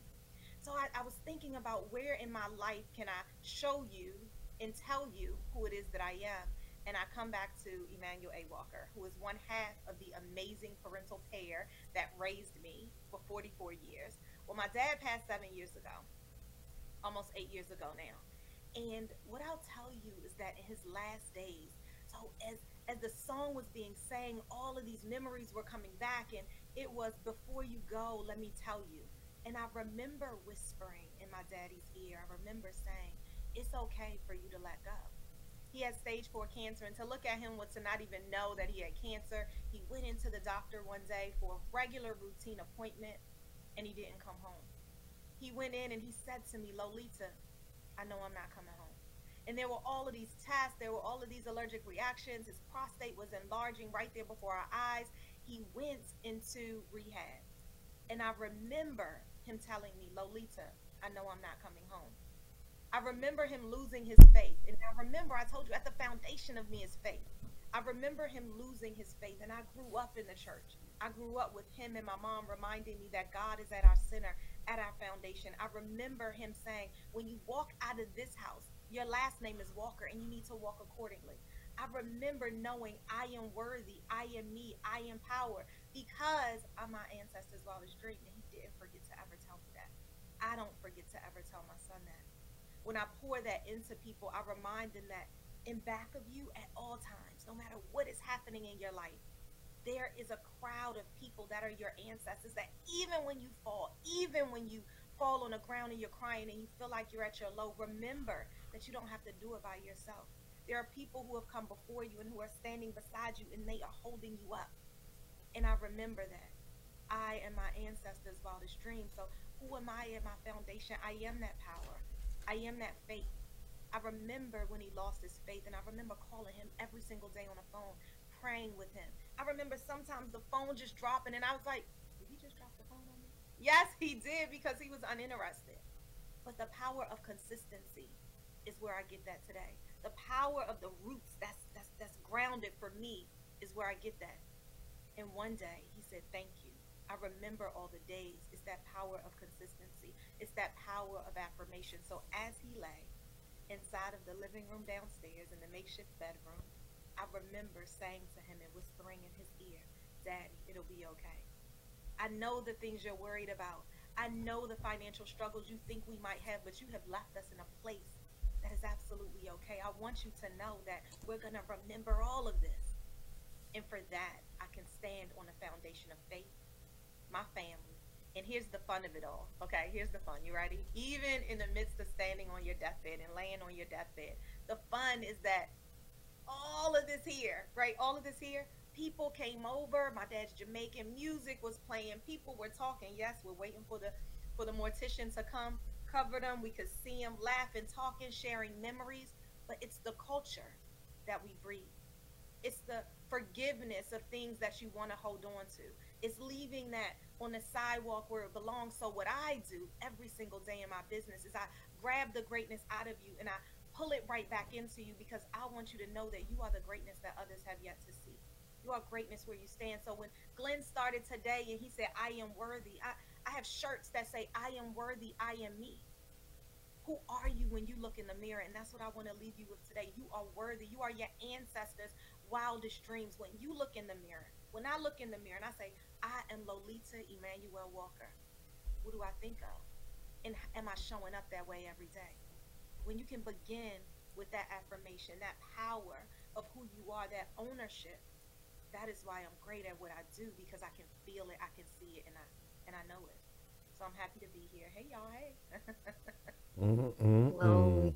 So I, I was thinking about where in my life can I show you and tell you who it is that I am. And I come back to Emmanuel A. Walker, who is one half of the amazing parental pair that raised me for 44 years. Well, my dad passed seven years ago, almost eight years ago now. And what I'll tell you is that in his last days, so as as the song was being sang, all of these memories were coming back, and it was before you go, let me tell you. And I remember whispering in my daddy's ear. I remember saying, "It's okay for you to let go." He had stage four cancer, and to look at him was to not even know that he had cancer. He went into the doctor one day for a regular routine appointment, and he didn't come home. He went in and he said to me, Lolita, I know I'm not coming home. And there were all of these tests, there were all of these allergic reactions. His prostate was enlarging right there before our eyes. He went into rehab. And I remember him telling me, Lolita, I know I'm not coming home. I remember him losing his faith. And I remember, I told you, at the foundation of me is faith. I remember him losing his faith. And I grew up in the church. I grew up with him and my mom reminding me that God is at our center, at our foundation. I remember him saying, when you walk out of this house, your last name is Walker and you need to walk accordingly. I remember knowing I am worthy, I am me, I am power because I'm my ancestors' wildest dream. And he didn't forget to ever tell me that. I don't forget to ever tell my son that. When I pour that into people, I remind them that in back of you at all times, no matter what is happening in your life, there is a crowd of people that are your ancestors that even when you fall, even when you fall on the ground and you're crying and you feel like you're at your low, remember that you don't have to do it by yourself. There are people who have come before you and who are standing beside you and they are holding you up. And I remember that. I am my ancestors' wildest dream. So who am I in my foundation? I am that power. I am that faith. I remember when he lost his faith, and I remember calling him every single day on the phone, praying with him. I remember sometimes the phone just dropping, and I was like, did he just drop the phone on me? Yes, he did because he was uninterested. But the power of consistency is where I get that today. The power of the roots that's that's that's grounded for me is where I get that. And one day he said, Thank you. I remember all the days. It's that power of consistency. It's that power of affirmation. So as he lay inside of the living room downstairs in the makeshift bedroom, I remember saying to him and whispering in his ear, Daddy, it'll be okay. I know the things you're worried about. I know the financial struggles you think we might have, but you have left us in a place that is absolutely okay. I want you to know that we're going to remember all of this. And for that, I can stand on a foundation of faith, my family. And here's the fun of it all. Okay, here's the fun. You ready? Even in the midst of standing on your deathbed and laying on your deathbed, the fun is that all of this here, right? All of this here people came over. My dad's Jamaican music was playing. People were talking. Yes, we're waiting for the for the mortician to come cover them. We could see them laughing, talking, sharing memories. But it's the culture that we breathe. It's the forgiveness of things that you want to hold on to. It's leaving that on the sidewalk where it belongs. So what I do every single day in my business is I grab the greatness out of you and I pull it right back into you because I want you to know that you are the greatness that others have yet to see. You are greatness where you stand. So when Glenn started today and he said, I am worthy, I, I have shirts that say, I am worthy, I am me. Who are you when you look in the mirror? And that's what I want to leave you with today. You are worthy. You are your ancestors' wildest dreams. When you look in the mirror, when I look in the mirror and I say, I am Lolita Emmanuel Walker, what do I think of? And am I showing up that way every day? When you can begin with that affirmation, that power of who you are, that ownership, that is why I'm great at what I do because I can feel it, I can see it, and I and I know it. So I'm happy to be here. Hey y'all, hey. Mm-hmm, mm-hmm. Hello.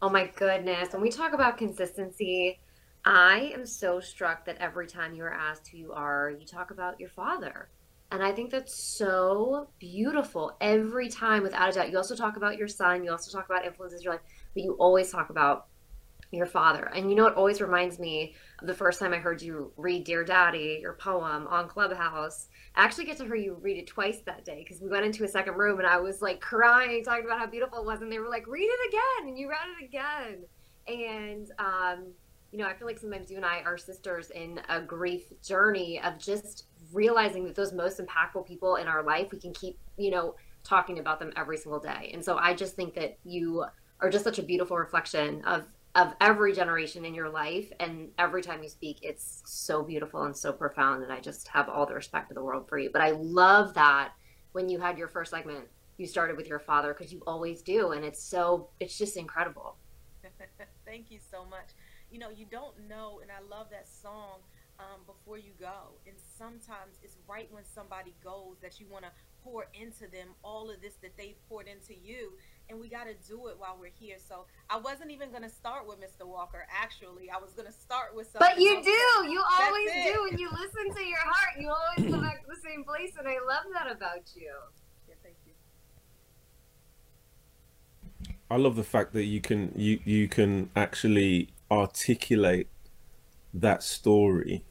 Oh my goodness. When we talk about consistency, I am so struck that every time you are asked who you are, you talk about your father. And I think that's so beautiful every time, without a doubt. You also talk about your son, you also talk about influences in your life, but you always talk about your father. And you know, it always reminds me of the first time I heard you read Dear Daddy, your poem on Clubhouse. I actually get to hear you read it twice that day because we went into a second room and I was like crying, talking about how beautiful it was. And they were like, read it again. And you read it again. And, um, you know, I feel like sometimes you and I are sisters in a grief journey of just realizing that those most impactful people in our life, we can keep, you know, talking about them every single day. And so I just think that you are just such a beautiful reflection of of every generation in your life. And every time you speak it's so beautiful and so profound. And i just have all the respect of the world for you. But i love that when you had your first segment you started with your father because you always do. And it's so it's just incredible. Thank you so much you know you don't know and i love that song um, before you go and sometimes it's right when somebody goes that you want to pour into them all of this that they've poured into you and we got to do it while we're here. So I wasn't even going to start with Mr. Walker. Actually, I was going to start with something. But you else. do. You always do. When you listen to your heart, you always come back to the same place, and I love that about you. Yeah, thank you. I love the fact that you can you you can actually articulate that story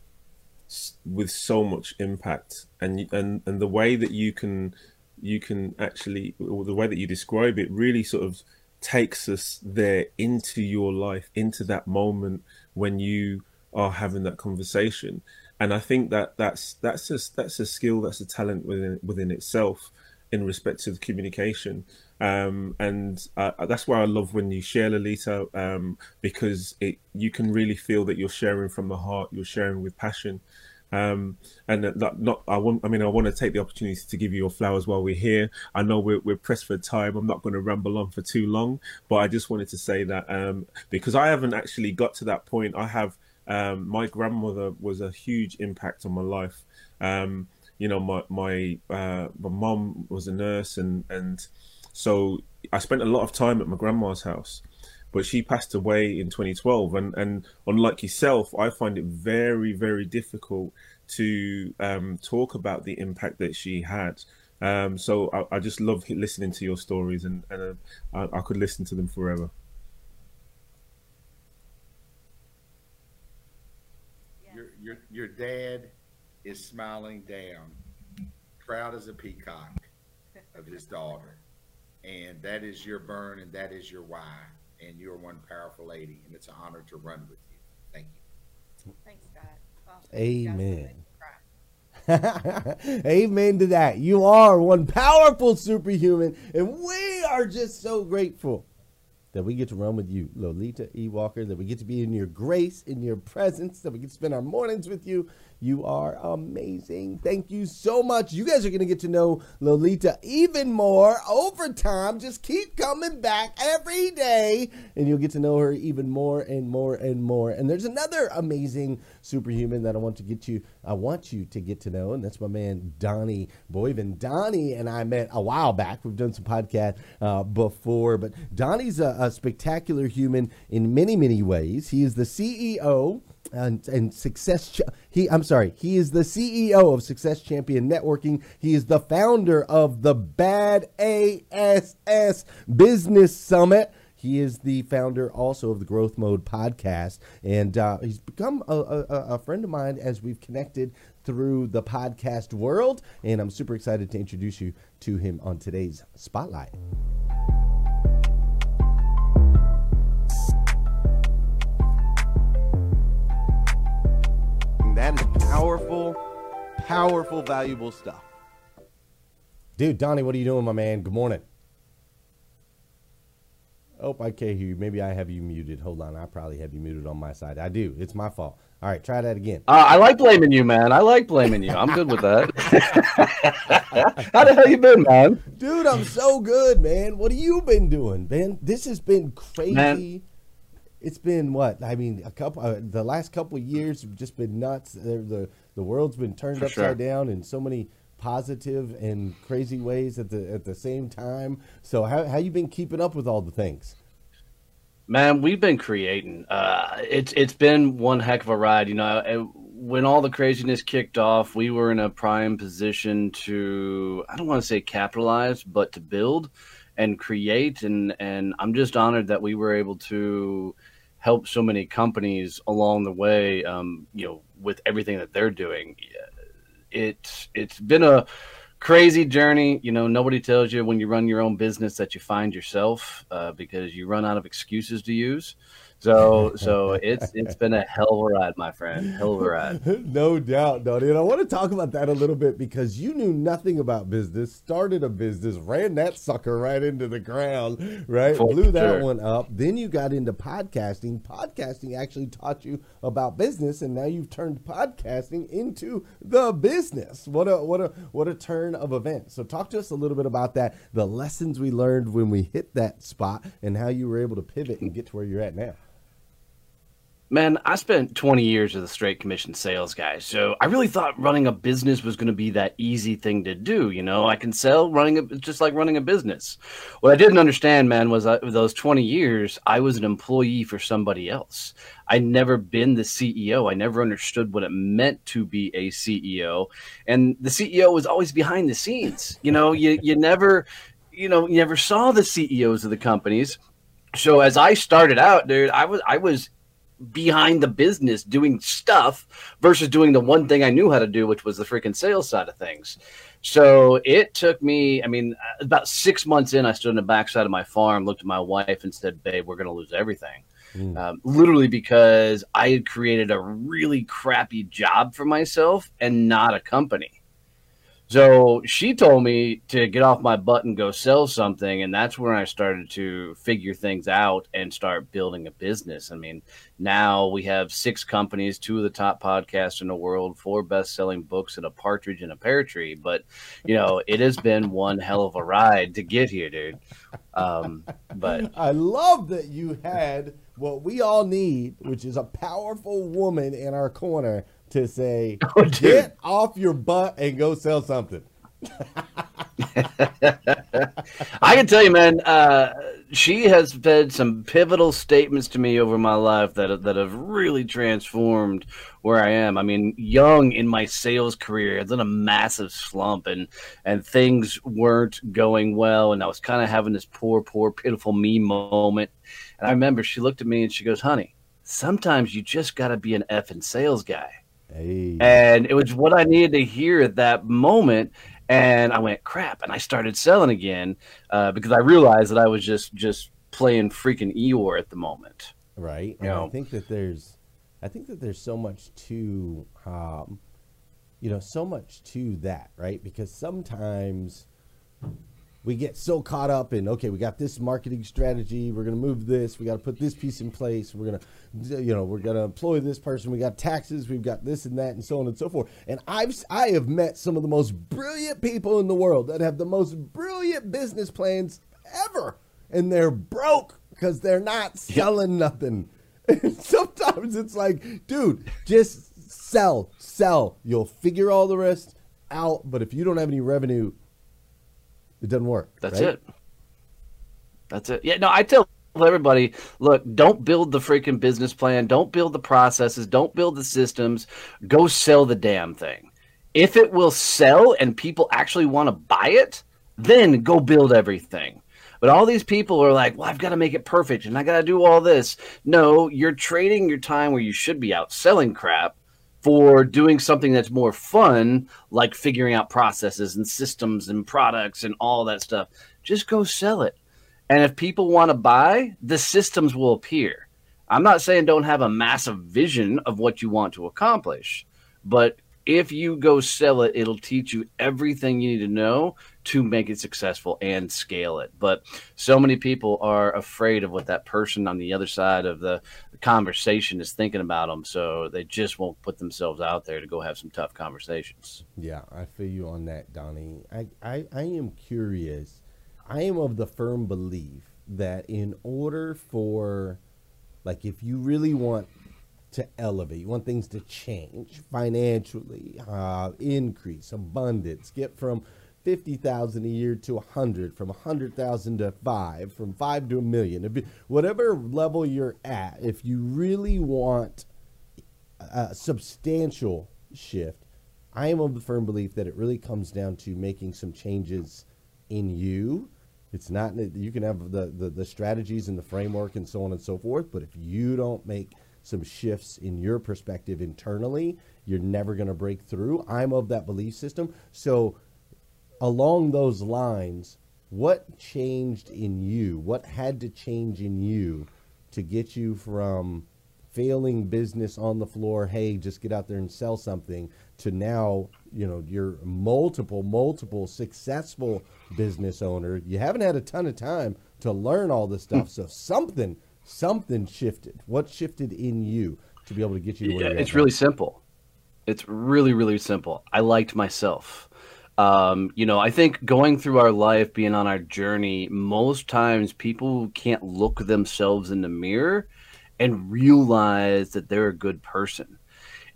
with so much impact and and and the way that you can you can actually, or the way that you describe it, really sort of takes us there into your life, into that moment when you are having that conversation. And I think that that's that's a that's a skill, that's a talent within within itself, in respect to the communication. Um, and uh, that's why I love when you share Lolita, um, because it you can really feel that you're sharing from the heart, you're sharing with passion. Um, and not, not, I want, I mean, I want to take the opportunity to give you your flowers while we're here. I know we're, we're pressed for time. I'm not going to ramble on for too long, but I just wanted to say that um, because I haven't actually got to that point. I have um, my grandmother was a huge impact on my life. Um, you know, my my uh, my mom was a nurse, and and so I spent a lot of time at my grandma's house but she passed away in 2012. And, and unlike yourself, I find it very, very difficult to um, talk about the impact that she had. Um, so I, I, just love listening to your stories, and, and uh, I, I could listen to them forever. Your, your, your dad is smiling down, proud as a peacock of his daughter. And that is your burn, and that is your why and you're one powerful lady, and it's an honor to run with you. Thank you. Thanks, God. Amen. Amen to that. You are one powerful superhuman, and we are just so grateful that we get to run with you, Lolita E. Walker, that we get to be in your grace, in your presence, that we get to spend our mornings with you, you are amazing. Thank you so much. You guys are going to get to know Lolita even more over time. Just keep coming back every day, and you'll get to know her even more and more and more. And there's another amazing superhuman that I want to get you. I want you to get to know, and that's my man Donnie Boivin. Donnie and I met a while back. We've done some podcast uh, before, but Donnie's a, a spectacular human in many, many ways. He is the CEO and, and success he i'm sorry he is the ceo of success champion networking. He is the founder of the bad ass business summit. He is the founder also of the growth mode podcast. And uh, he's become a, a, a friend of mine as we've connected through the podcast world. And i'm super excited to introduce you to him on today's spotlight That is powerful, powerful, valuable stuff. Dude, Donnie, what are you doing, my man? Good morning. Oh, I can't hear you. Maybe I have you muted. Hold on. I probably have you muted on my side. I do. It's my fault. All right, try that again. Uh, I like blaming you, man. I like blaming you. I'm good with that. How the hell you been, man? Dude, I'm so good, man. What have you been doing, man? This has been crazy. Man. It's been what? I mean, a couple. Uh, the last couple of years have just been nuts. The the, the world's been turned For upside sure. down in so many positive and crazy ways at the at the same time. So how how you been keeping up with all the things? Man, we've been creating. Uh, it's it's been one heck of a ride. You know, when all the craziness kicked off, we were in a prime position to I don't want to say capitalize, but to build and create. And and I'm just honored that we were able to help so many companies along the way. Um, you know, with everything that they're doing, it's it's been a crazy journey. You know, nobody tells you when you run your own business that you find yourself uh, because you run out of excuses to use. So so it's it's been a hell of a ride, my friend. Hell of a ride. no doubt, Donnie. And I want to talk about that a little bit because you knew nothing about business, started a business, ran that sucker right into the ground, right? For Blew that one up. Then you got into podcasting. Podcasting actually taught you about business, and now you've turned podcasting into the business. What a what a what a turn of events. So talk to us a little bit about that, the lessons we learned when we hit that spot, and how you were able to pivot and get to where you're at now. Man, I spent 20 years as a straight commission sales guy. So I really thought running a business was going to be that easy thing to do. You know, I can sell running a, just like running a business. What I didn't understand, man, was I, those 20 years, I was an employee for somebody else. I'd never been the CEO. I never understood what it meant to be a CEO. And the CEO was always behind the scenes. You know, you, you never, you know, you never saw the CEOs of the companies. So as I started out, dude, I was, I was behind the business doing stuff versus doing the one thing I knew how to do, which was the freaking sales side of things. So it took me, I mean, about six months in, I stood in the backside of my farm, looked at my wife, and said, Babe, we're going to lose everything. Mm. Um, literally because I had created a really crappy job for myself and not a company. So she told me to get off my butt and go sell something. And that's when I started to figure things out and start building a business. I mean, now we have six companies, two of the top podcasts in the world, four best selling books, and a partridge in a pear tree. But, you know, it has been one hell of a ride to get here, dude. Um, but I love that you had what we all need, which is a powerful woman in our corner to say, oh, get off your butt and go sell something. I can tell you, man. Uh, she has said some pivotal statements to me over my life that that have really transformed where I am. I mean, young in my sales career, I was in a massive slump, and and things weren't going well, and I was kind of having this poor, poor, pitiful me moment. And I remember she looked at me and she goes, "Honey, sometimes you just got to be an effing sales guy." Hey. And it was what I needed to hear at that moment. And I went, crap. And I started selling again uh, because I realized that I was just just playing freaking Eeyore at the moment. Right. And you know? I think that there's I think that there's so much to um, you know, so much to that, right? Because sometimes we get so caught up in okay we got this marketing strategy we're going to move this we got to put this piece in place we're going to you know we're going to employ this person we got taxes we've got this and that and so on and so forth. And i've i have met some of the most brilliant people in the world that have the most brilliant business plans ever and they're broke because they're not selling nothing. And sometimes it's like dude just sell sell. You'll figure all the rest out but if you don't have any revenue it doesn't work. That's right? it. That's it. Yeah, no, I tell everybody, look, don't build the freaking business plan, don't build the processes, don't build the systems. Go sell the damn thing. If it will sell and people actually want to buy it, then go build everything. But all these people are like, well, I've got to make it perfect and I got to do all this. No, you're trading your time where you should be out selling crap for doing something that's more fun, like figuring out processes and systems and products and all that stuff. Just go sell it. And if people want to buy, the systems will appear. I'm not saying don't have a massive vision of what you want to accomplish, but if you go sell it, it'll teach you everything you need to know to make it successful and scale it. But so many people are afraid of what that person on the other side of the conversation is thinking about them, so they just won't put themselves out there to go have some tough conversations. Yeah, I feel you on that, Donnie. I, I, I am curious. I am of the firm belief that in order for, like, if you really want to elevate, you want things to change financially, uh, increase, abundance, get from fifty thousand a year to a hundred, from a hundred thousand to five, from five to a million, whatever level you're at. If you really want a substantial shift, I am of the firm belief that it really comes down to making some changes in you. It's not you can have the, the, the strategies and the framework and so on and so forth, but if you don't make some shifts in your perspective internally, you're never going to break through. I'm of that belief system. So, along those lines, what changed in you? What had to change in you to get you from failing business on the floor, hey, just get out there and sell something, to now, you know, you're multiple, multiple successful business owner. You haven't had a ton of time to learn all this stuff. Hmm. so something something shifted. What shifted in you to be able to get you to where yeah, It's really simple. It's really, really simple. I liked myself. Um, you know, I think going through our life, being on our journey, most times people can't look themselves in the mirror and realize that they're a good person.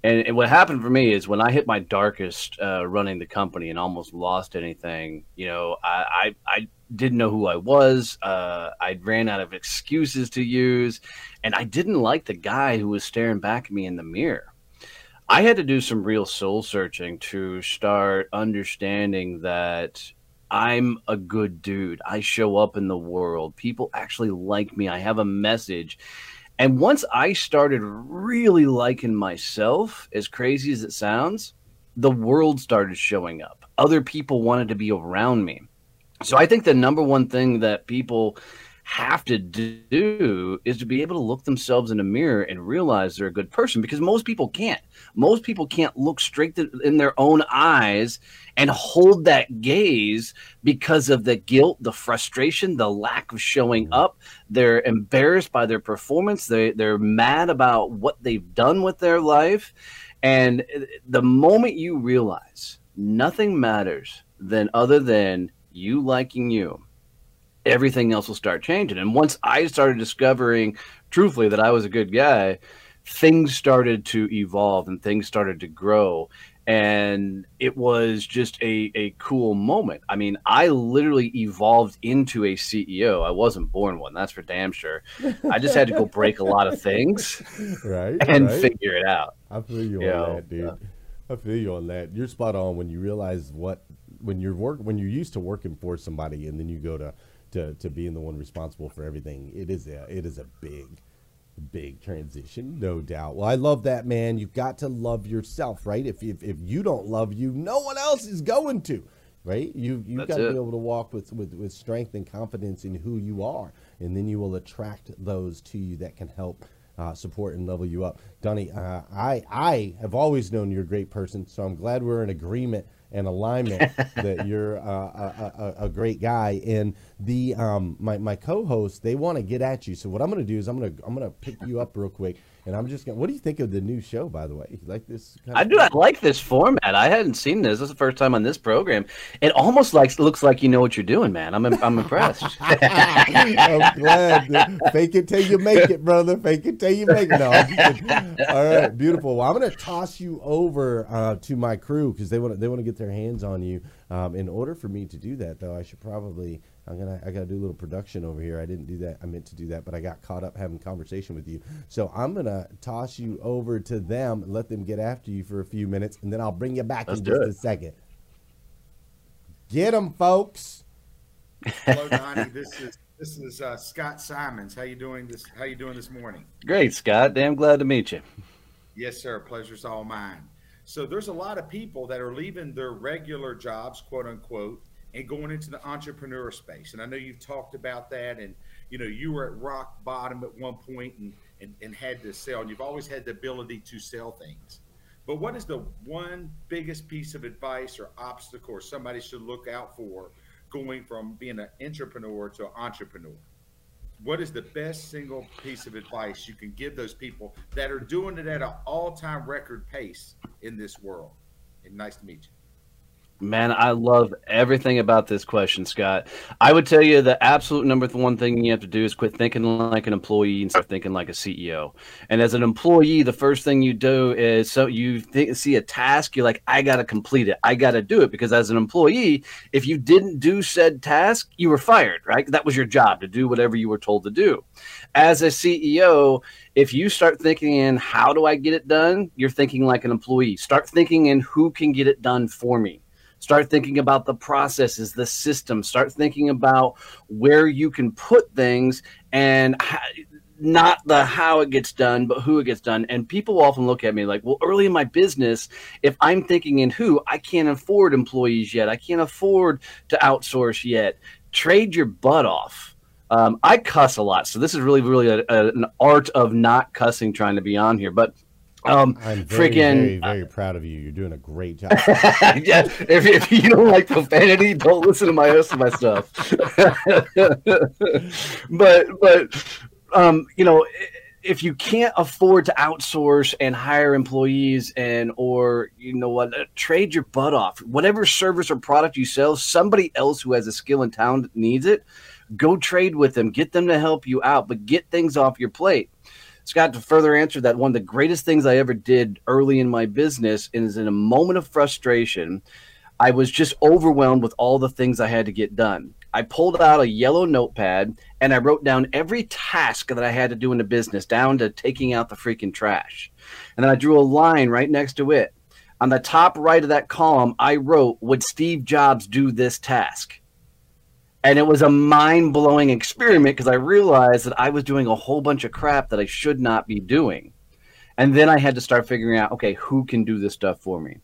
And, and what happened for me is when I hit my darkest uh, running the company and almost lost anything, you know, I, I, I didn't know who I was. Uh, I ran out of excuses to use, and I didn't like the guy who was staring back at me in the mirror. I had to do some real soul searching to start understanding that I'm a good dude. I show up in the world. People actually like me. I have a message. And once I started really liking myself, as crazy as it sounds, the world started showing up. Other people wanted to be around me. So I think the number one thing that people have to do is to be able to look themselves in a mirror and realize they're a good person because most people can't. Most people can't look straight in their own eyes and hold that gaze because of the guilt, the frustration, the lack of showing mm-hmm. up. They're embarrassed by their performance. They they're mad about what they've done with their life. And uh, the moment you realize nothing matters than other than you liking you, everything else will start changing. And once I started discovering, truthfully, that I was a good guy, things started to evolve and things started to grow. And it was just a, a cool moment. I mean, I literally evolved into a CEO. I wasn't born one, that's for damn sure. I just had to go break a lot of things right, and right. figure it out. I feel you, You on know, that, dude. uh, I feel you on that. You're spot on when you realize what when you're work when you're used to working for somebody and then you go to to, to being the one responsible for everything. It is a it is a big big transition, no doubt. Well, I love that man. You've got to love yourself, right? If if, if you don't love you, no one else is going to. Right? You you've That's got to it. be able to walk with, with, with strength and confidence in who you are. And then you will attract those to you that can help uh, support and level you up. Donnie, uh, I I have always known you're a great person, so I'm glad we're in agreement and alignment that you're uh, a, a, a great guy. And the um, my my co-hosts they want to get at you. So what I'm going to do is I'm going to I'm going to pick you up real quick, and I'm just going. to What do you think of the new show, by the way? You like this? Kind I do. I like this format. I hadn't seen this. This is the first time on this program. It almost like looks like you know what you're doing, man. I'm I'm impressed. I'm glad. dude. Fake it till you make it, brother. Fake it till you make it. No, I'm just kidding. All right, beautiful. Well, I'm going to toss you over uh, to my crew because they want they want to get their hands on you. Um, in order for me to do that, though, I should probably I'm gonna I gotta do a little production over here. I didn't do that. I meant to do that, but I got caught up having conversation with you. So I'm gonna toss you over to them, let them get after you for a few minutes, and then I'll bring you back Let's in just it. a second. Get them, folks. Hello, Donnie. This is this is uh, Scott Simons. How you doing this? How you doing this morning? Great, Scott. Damn glad to meet you. Yes, sir. Pleasure's all mine. So there's a lot of people that are leaving their regular jobs, quote unquote, and going into the entrepreneur space. And I know you've talked about that, and you know you were at rock bottom at one point and and, and had to sell. And you've always had the ability to sell things. But what is the one biggest piece of advice or obstacle or somebody should look out for going from being an entrepreneur to an entrepreneur? What is the best single piece of advice you can give those people that are doing it at an all-time record pace in this world? And nice to meet you. Man, I love everything about this question, Scott. I would tell you the absolute number one thing you have to do is quit thinking like an employee and start thinking like a CEO. And as an employee, the first thing you do is so you think, see a task, you're like, I got to complete it. I got to do it because as an employee, if you didn't do said task, you were fired, right? That was your job to do whatever you were told to do. As a CEO, if you start thinking in how do I get it done, you're thinking like an employee. Start thinking in who can get it done for me. Start thinking about the processes, the system. Start thinking about where you can put things and how, not the how it gets done, but who it gets done. And people often look at me like, well, early in my business, if I'm thinking in who, I can't afford employees yet. I can't afford to outsource yet. Trade your butt off. Um, I cuss a lot, so this is really, really a, a, an art of not cussing trying to be on here. But um, I'm very, freaking, very, very proud of you. You're doing a great job. yeah, if, if you don't like profanity, don't listen to my rest of my stuff. but but um, you know, if you can't afford to outsource and hire employees and or you know what, uh, trade your butt off. Whatever service or product you sell, somebody else who has a skill and talent needs it. Go trade with them. Get them to help you out, but get things off your plate. Scott, to further answer that, one of the greatest things I ever did early in my business is in a moment of frustration, I was just overwhelmed with all the things I had to get done. I pulled out a yellow notepad and I wrote down every task that I had to do in the business, down to taking out the freaking trash. And then I drew a line right next to it. On the top right of that column, I wrote, Would Steve Jobs do this task? And it was a mind blowing experiment because I realized that I was doing a whole bunch of crap that I should not be doing. And then I had to start figuring out okay, who can do this stuff for me?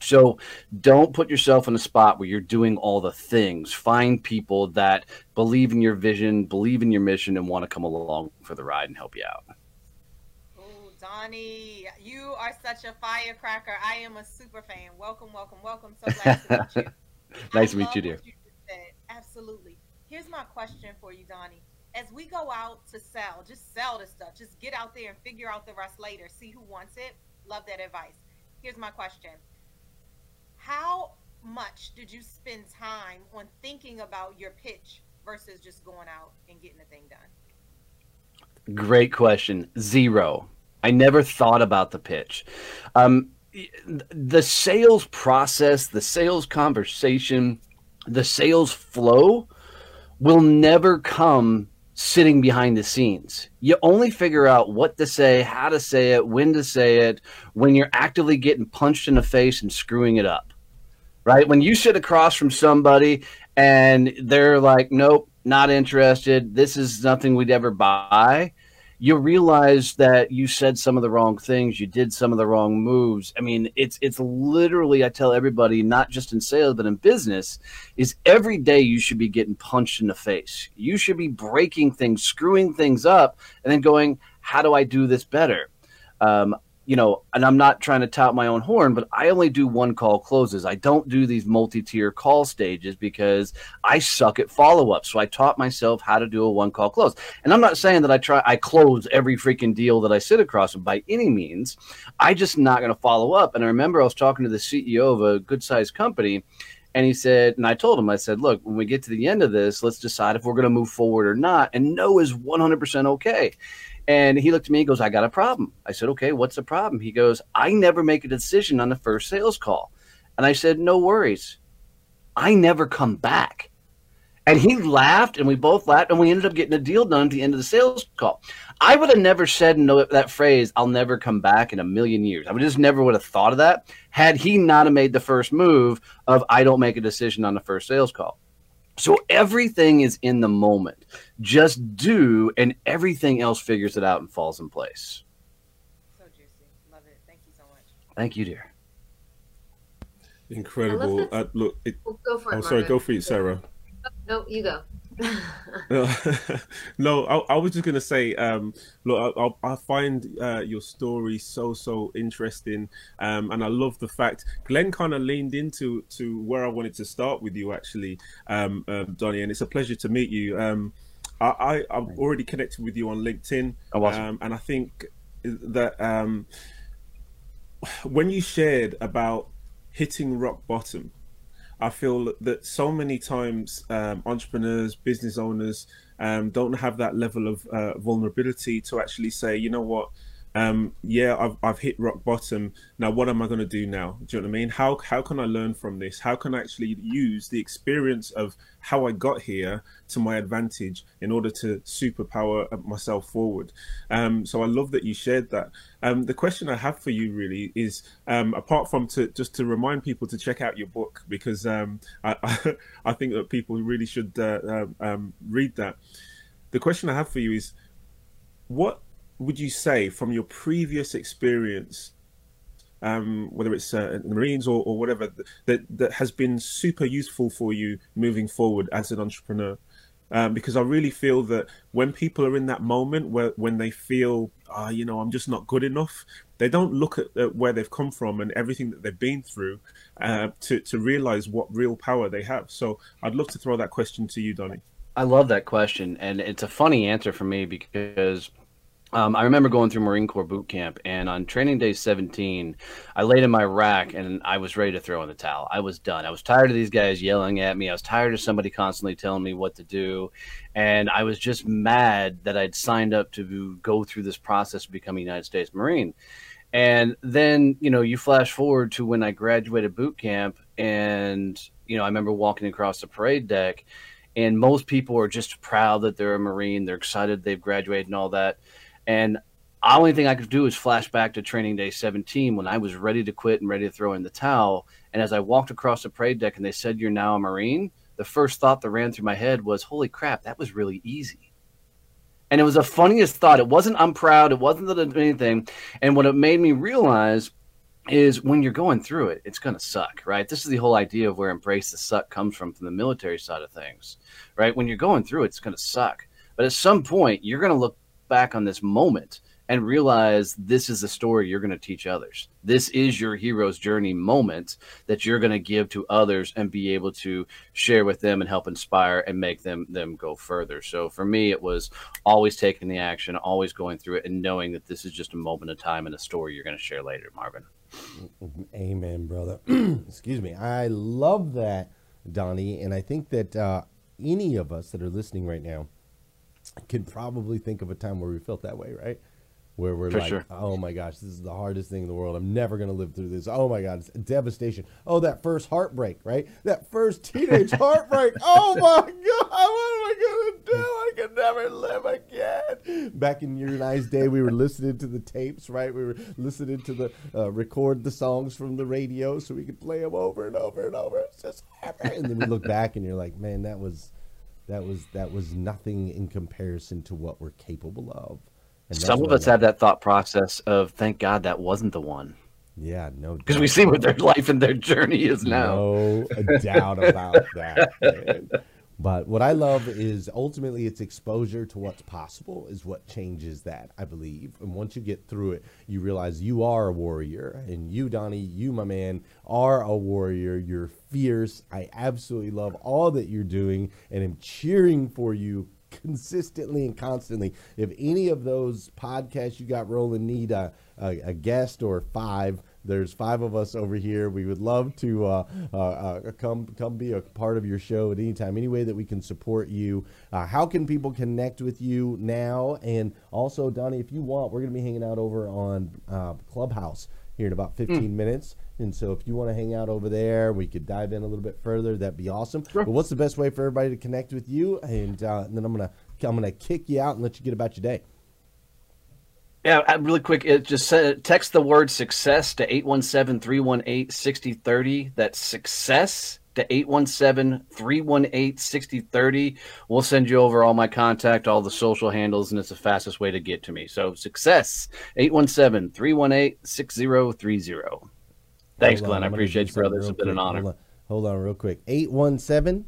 So don't put yourself in a spot where you're doing all the things. Find people that believe in your vision, believe in your mission, and want to come along for the ride and help you out. Oh, Donnie, you are such a firecracker. I am a super fan. Welcome, welcome, welcome. So glad to meet you. nice I to meet you, dear. what you just said. Absolutely. Here's my question for you, Donnie. As we go out to sell, just sell the stuff. Just get out there and figure out the rest later. See who wants it. Love that advice. Here's my question. How much did you spend time on thinking about your pitch versus just going out and getting the thing done? Great question. Zero. I never thought about the pitch. Um, the sales process, the sales conversation, the sales flow will never come sitting behind the scenes. You only figure out what to say, how to say it, when to say it, when you're actively getting punched in the face and screwing it up. Right? When you sit across from somebody and they're like, nope, not interested, this is nothing we'd ever buy, you realize that you said some of the wrong things, you did some of the wrong moves. I mean, it's it's literally I tell everybody, not just in sales but in business, is every day you should be getting punched in the face. You should be breaking things, screwing things up, and then going, "How do I do this better?" Um, you know, and I'm not trying to tout my own horn, but I only do one call closes. I don't do these multi-tier call stages because I suck at follow-up. So I taught myself how to do a one call close. And I'm not saying that I try I close every freaking deal that I sit across by any means. I just not going to follow up. And I remember I was talking to the CEO of a good-sized company and he said, and I told him, I said, look, when we get to the end of this, let's decide if we're going to move forward or not. And no is 100% okay. And he looked at me and goes, I got a problem. I said, okay, what's the problem? He goes, I never make a decision on the first sales call. And I said, no worries. I never come back. And he laughed, and we both laughed, and we ended up getting a deal done at the end of the sales call. I would have never said no, that phrase, I'll never come back in a million years. I would just never would have thought of that had he not have made the first move of I don't make a decision on the first sales call. So everything is in the moment. Just do, and everything else figures it out and falls in place. So juicy. Love it. Thank you so much. Thank you, dear. Incredible. Uh, look, it, Well, go for it, oh, sorry, Marvin. go for it, Sarah. No, you go. no, I, I was just gonna say, um, look, I, I, I find uh, your story so so interesting, um, and I love the fact Glenn kind of leaned into to where I wanted to start with you actually, um, um, Donnie, and it's a pleasure to meet you. Um, I, I I've already connected with you on LinkedIn, Oh, awesome. um, and I think that um, when you shared about hitting rock bottom. I feel that so many times um, entrepreneurs, business owners um, don't have that level of uh, vulnerability to actually say, you know what, um, yeah, I've, I've hit rock bottom. Now, what am I going to do now? Do you know what I mean? How how can I learn from this? How can I actually use the experience of how I got here to my advantage in order to superpower myself forward? Um, so I love that you shared that. Um, the question I have for you really is, um, apart from to just to remind people to check out your book because um, I, I I think that people really should uh, um, um, read that. The question I have for you is, what would you say from your previous experience, um, whether it's uh, the Marines or, or whatever, that that has been super useful for you moving forward as an entrepreneur? Um, because I really feel that when people are in that moment where when they feel, ah, you know, I'm just not good enough, they don't look at, at where they've come from and everything that they've been through uh, to to realize what real power they have. So I'd love to throw that question to you, Donnie. I love that question, and it's a funny answer for me because um, I remember going through Marine Corps boot camp, and on training day 17, I laid in my rack and I was ready to throw in the towel. I was done. I was tired of these guys yelling at me. I was tired of somebody constantly telling me what to do, and I was just mad that I'd signed up to go through this process of becoming a United States Marine. And then, you know, you flash forward to when I graduated boot camp, and you know, I remember walking across the parade deck and most people are just proud that they're a marine they're excited they've graduated and all that and the only thing i could do is flash back to training day 17 when i was ready to quit and ready to throw in the towel and as i walked across the parade deck and they said you're now a marine the first thought that ran through my head was holy crap that was really easy and it was the funniest thought it wasn't i'm proud it wasn't that anything and what it made me realize is when you're going through it, it's going to suck, right? This is the whole idea of where embrace the suck comes from, from the military side of things, right? When you're going through it, it's going to suck. But at some point, you're going to look back on this moment and realize this is the story you're going to teach others. This is your hero's journey moment that you're going to give to others and be able to share with them and help inspire and make them them go further. So for me, it was always taking the action, always going through it, and knowing that this is just a moment of time and a story you're going to share later, Marvin. Amen, brother. Excuse me. I love that, Donnie, and I think that uh, any of us that are listening right now can probably think of a time where we felt that way, right? Where we're For like, sure. "Oh my gosh, this is the hardest thing in the world. I'm never gonna live through this. Oh my god, it's devastation. Oh, that first heartbreak, right? That first teenage heartbreak. Oh my god, what am I gonna do? I can never live again. Back in your nice day, we were listening to the tapes, right? We were listening to the uh, record the songs from the radio so we could play them over and over and over. It's just. And then we look back and you're like, man, that was that was that was nothing in comparison to what we're capable of. And Some of us have that thought process of thank God that wasn't the one. Yeah, no, Because we see what their life and their journey is now. No doubt about that. man. But what I love is ultimately it's exposure to what's possible is what changes that, I believe. And once you get through it, you realize you are a warrior. And you, Donnie, you, my man, are a warrior. You're fierce. I absolutely love all that you're doing and am cheering for you consistently and constantly. If any of those podcasts you got rolling need a, a, a guest or five, there's five of us over here. We would love to uh, uh, uh, come come be a part of your show at any time. Any way that we can support you. Uh, how can people connect with you now? And also, Donnie, if you want, we're going to be hanging out over on uh, Clubhouse here in about 15 minutes. And so if you want to hang out over there, we could dive in a little bit further. That'd be awesome. But what's the best way for everybody to connect with you? And, uh, and then I'm gonna I'm gonna kick you out and let you get about your day. Yeah, uh, really quick. It just said, text the word success to 817 318 6030. That's success to 817 318 6030. We'll send you over all my contact, all the social handles, and it's the fastest way to get to me. So success 817 318 6030. Thanks, on, Glenn. I appreciate you, brother. It's been real an honor. Hold on, hold on real quick. 817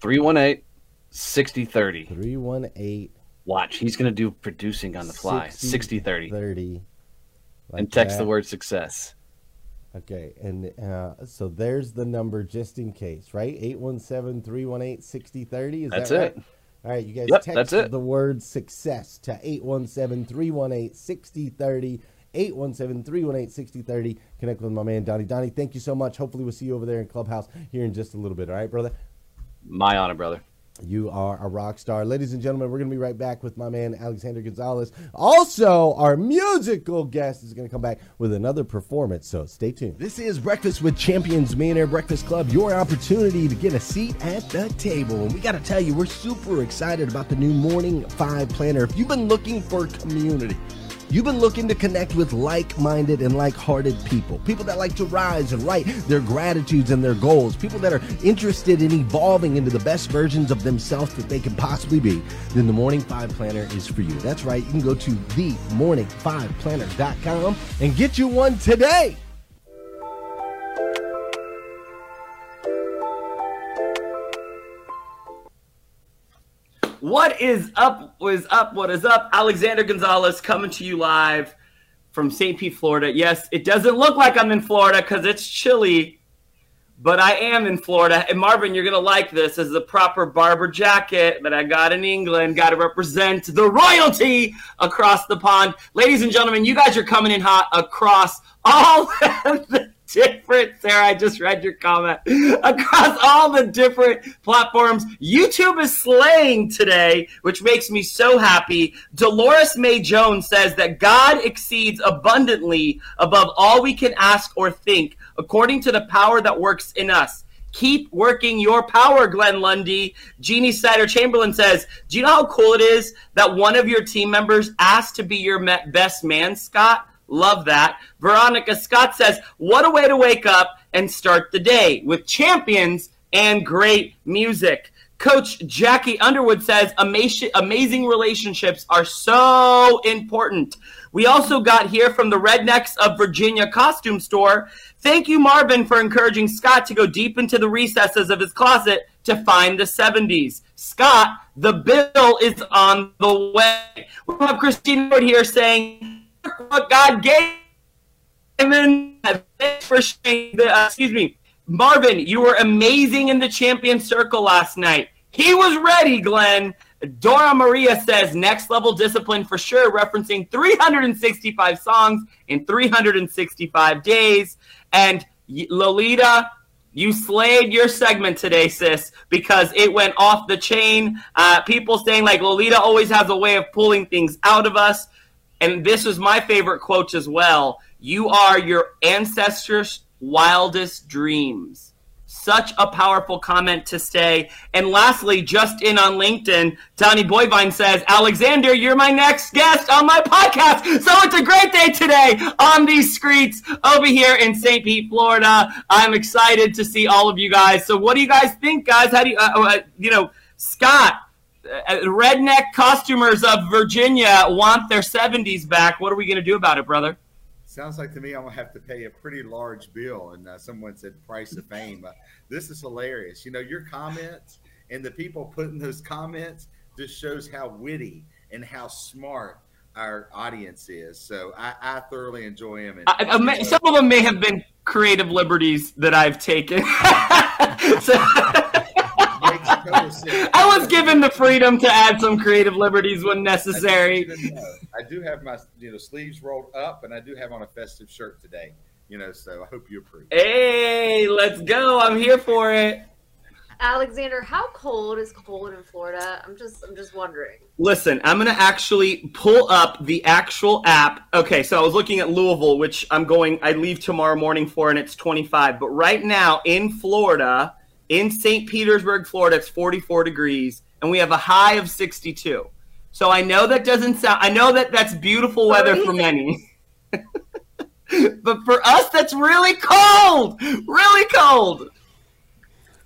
318 6030. 318 Watch. He's going to do producing on the fly. 60 30. 30. And text the word success. Okay, and uh, so there's the number just in case, right? 817 318 6030. Is That's that right? it. All right, you guys Yep, text the word success to 817 318 6030. 817 318 6030. Connect with my man, Donnie. Donnie, thank you so much. Hopefully, we'll see you over there in Clubhouse here in just a little bit. All right, brother? My honor, brother. You are a rock star. Ladies and gentlemen, we're going to be right back with my man, Alexander Gonzalez. Also, our musical guest is going to come back with another performance, so stay tuned. This is Breakfast with Champions Millionaire Breakfast Club, your opportunity to get a seat at the table. And we got to tell you, we're super excited about the new Morning Five Planner. If you've been looking for community, You've been looking to connect with like minded and like hearted people, people that like to rise and write their gratitudes and their goals, people that are interested in evolving into the best versions of themselves that they can possibly be. Then the Morning Five Planner is for you. That's right, you can go to themorning5planner.com and get you one today. What is up? What is up? What is up? Alexander Gonzalez coming to you live from St. Pete, Florida. Yes, it doesn't look like I'm in Florida because it's chilly, but I am in Florida. And Marvin, you're going to like this. This is a proper Barbour jacket that I got in England. Got to represent the royalty across the pond. Ladies and gentlemen, you guys are coming in hot across all different Sarah, I just read your comment. Across all the different platforms, YouTube is slaying today, which makes me so happy. Dolores May Jones says that God exceeds abundantly above all we can ask or think, according to the power that works in us. Keep working your power, Glenn Lundy. Jeannie Sider Chamberlain says, Do you know how cool it is that one of your team members asked to be your best man, Scott? Love that. Veronica Scott says, What a way to wake up and start the day with champions and great music. Coach Jackie Underwood says, "Amazing, relationships are so important. We also got here from the Rednecks of Virginia costume store. Thank you, Marvin, for encouraging Scott to go deep into the recesses of his closet to find the 70s. Scott, the bill is on the way. We have Christine Wood here saying, what God gave him for sharing uh, excuse me, Marvin, you were amazing in the champion circle last night. He was ready, Glenn. Dora Maria says next level discipline for sure, referencing 365 songs in 365 days. And Lolita, you slayed your segment today, sis, because it went off the chain. Uh, people saying like Lolita always has a way of pulling things out of us. And this is my favorite quote as well. You are your ancestors' wildest dreams. Such a powerful comment to say. And lastly, just in on LinkedIn, Donnie Boivin says, Alexander, you're my next guest on my podcast. So it's a great day today on these streets over here in St. Pete, Florida. I'm excited to see all of you guys. So what do you guys think, guys? How do you, uh, uh, you know, Scott, redneck costumers of Virginia want their 70s back. What are we going to do about it, brother? Sounds like to me I'm gonna have to pay a pretty large bill. And uh, someone said price of fame. Uh, this is hilarious. You know, your comments and the people putting those comments just shows how witty and how smart our audience is. So I, I thoroughly enjoy them. And I, I may, some of them may have been creative liberties that I've taken. So- I was given the freedom to add some creative liberties when necessary. I do have my you know sleeves rolled up, and I do have on a festive shirt today. You know, so I hope you approve. Hey, let's go. I'm here for it. Alexander, how cold is cold in Florida? I'm just I'm just wondering. Listen, I'm gonna actually pull up the actual app. Okay, so I was looking at Louisville, which I'm going. I leave tomorrow morning for, and it's 25. But right now in Florida, in St. Petersburg, Florida, it's 44 degrees, and we have a high of 62. So I know that doesn't sound. I know that that's beautiful weather for many. but for us, that's really cold. Really cold.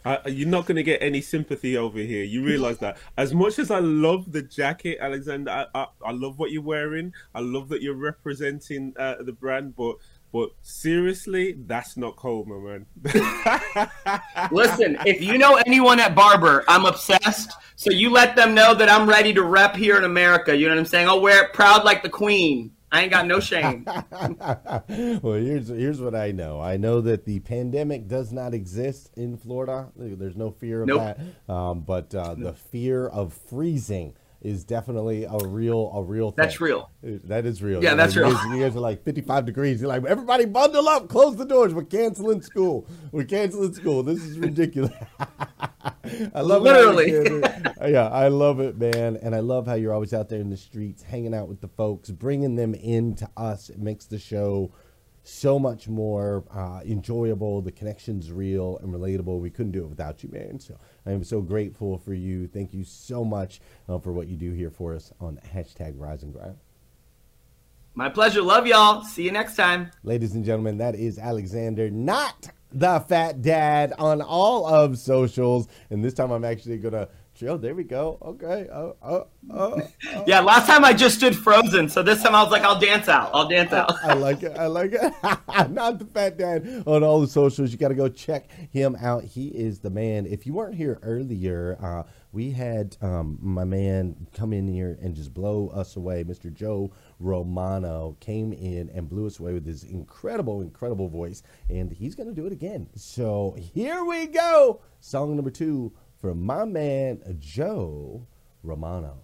Uh, you're not going to get any sympathy over here. You realize that. As much as I love the jacket, Alexander, I, I, I love what you're wearing. I love that you're representing uh, the brand, but but seriously, that's not cold, my man. Listen, if you know anyone at Barbour, I'm obsessed. So you let them know that I'm ready to rep here in America. You know what I'm saying? I'll wear it proud like the queen. I ain't got no shame. well, here's here's what I know. I know that the pandemic does not exist in Florida. There's no fear of Nope. that. Um, but uh, the fear of freezing is definitely a real a real thing. That's real. That is real. Yeah, You that's know, you real. guys- You guys are like 55 degrees. You're like, everybody bundle up, close the doors. We're canceling school. We're canceling school. This is ridiculous. I love Literally. it. Yeah, I love it, man. And I love how you're always out there in the streets, hanging out with the folks, bringing them into us. It makes the show so much more uh, enjoyable. The connection's real and relatable. We couldn't do it without you, man. So I am so grateful for you. Thank you so much uh, for what you do here for us on hashtag Rise and Grind. My pleasure. Love y'all. See you next time. Ladies and gentlemen, that is Alexander, not the fat dad on all of socials. And this time I'm actually going to chill. There we go. Okay. Oh, oh, oh. Yeah, last time I just stood frozen. So this time I was like, I'll dance out. I'll dance out. I like it. I like it. Not the fat dad on all the socials. You got to go check him out. He is the man. If you weren't here earlier, uh, we had um, my man come in here and just blow us away. Mr. Joe Romano came in and blew us away with his incredible, incredible voice, and he's going to do it again. So here we go. Song number two from my man Joe Romano.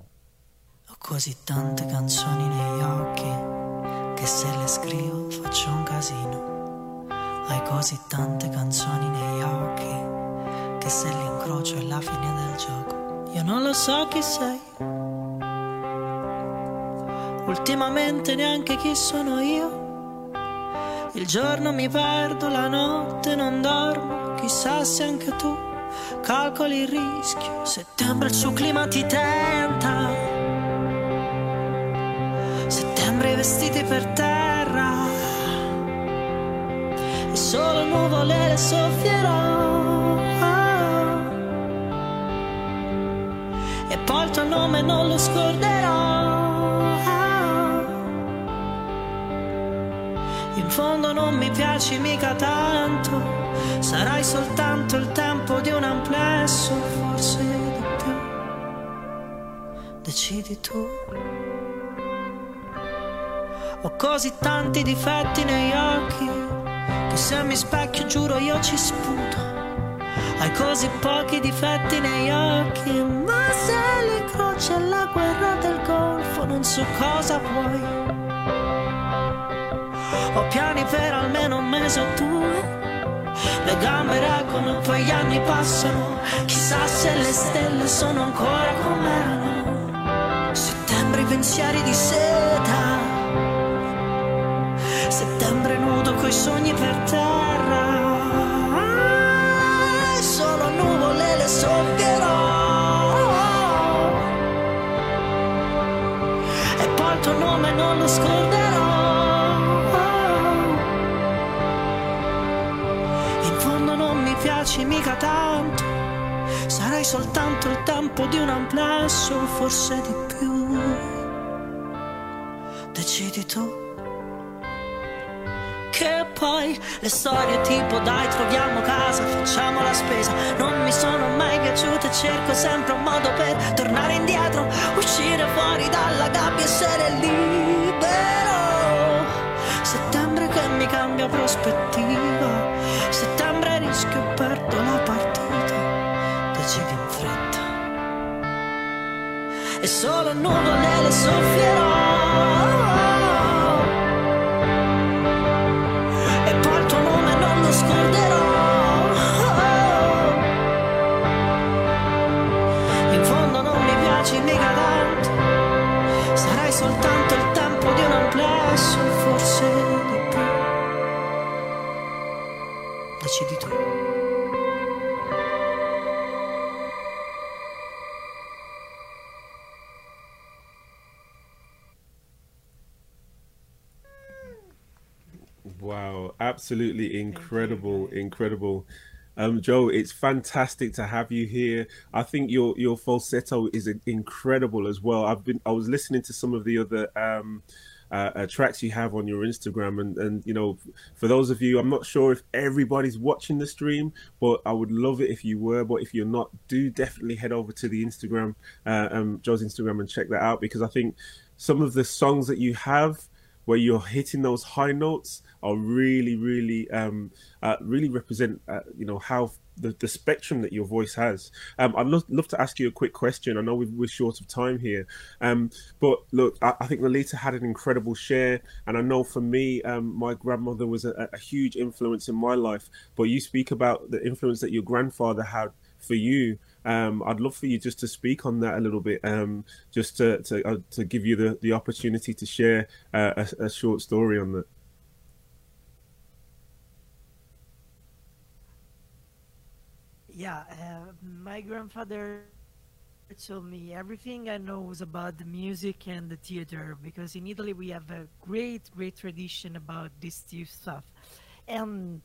Ho così tante canzoni negli occhi che se le scrivo faccio un casino. Hai così tante canzoni negli occhi che se le incrocio è la fine del gioco. Io non lo so chi sei. Ultimamente neanche chi sono io. Il giorno mi perdo, la notte non dormo. Chissà se anche tu calcoli il rischio. Settembre il suo clima ti tenta. Settembre i vestiti per terra e solo nuvole le soffierò e poi il tuo nome non lo scorderò fondo non mi piaci mica tanto sarai soltanto il tempo di un amplesso forse di più decidi tu ho così tanti difetti negli occhi che se mi specchio giuro io ci sputo. Hai così pochi difetti negli occhi, ma se li croce la guerra del golfo non so cosa vuoi. Ho piani per almeno un mese o due. Le gambe reggono, poi gli anni passano. Chissà se le stelle sono ancora come erano. Settembre i pensieri di seta. Settembre nudo coi sogni per terra. Solo nuvole le soffierò. E poi il tuo nome non lo scorderò. Soltanto il tempo di un amplesso, forse di più. Decidi tu. Che poi le storie tipo dai troviamo casa, facciamo la spesa Non mi sono mai piaciute, cerco sempre un modo per tornare indietro Uscire fuori dalla gabbia, essere libero Settembre che mi cambia prospettiva Settembre rischio perdo E solo nuvole le soffierò absolutely incredible, incredible. Um, Joe, it's fantastic to have you here. I think your your falsetto is incredible as well. I've been I was listening to some of the other um, uh, uh, tracks you have on your Instagram, and and you know, for those of you, I'm not sure if everybody's watching the stream, but I would love it if you were. But if you're not, do definitely head over to the Instagram, uh, um, Joe's Instagram, and check that out because I think some of the songs that you have where you're hitting those high notes are really, really, um, uh, really represent, uh, you know, how the, the spectrum that your voice has. Um, I'd love, love to ask you a quick question. I know we, are short of time here, um, but look, I, I, think Lolita had an incredible share, and I know for me, um, my grandmother was a, a huge influence in my life. But you speak about the influence that your grandfather had for you. Um, I'd love for you just to speak on that a little bit, um, just to to, uh, to give you the, the opportunity to share uh, a, a short story on that. Yeah, uh, my grandfather told me everything I know was about the music and the theater because in Italy we have a great, great tradition about this stuff. And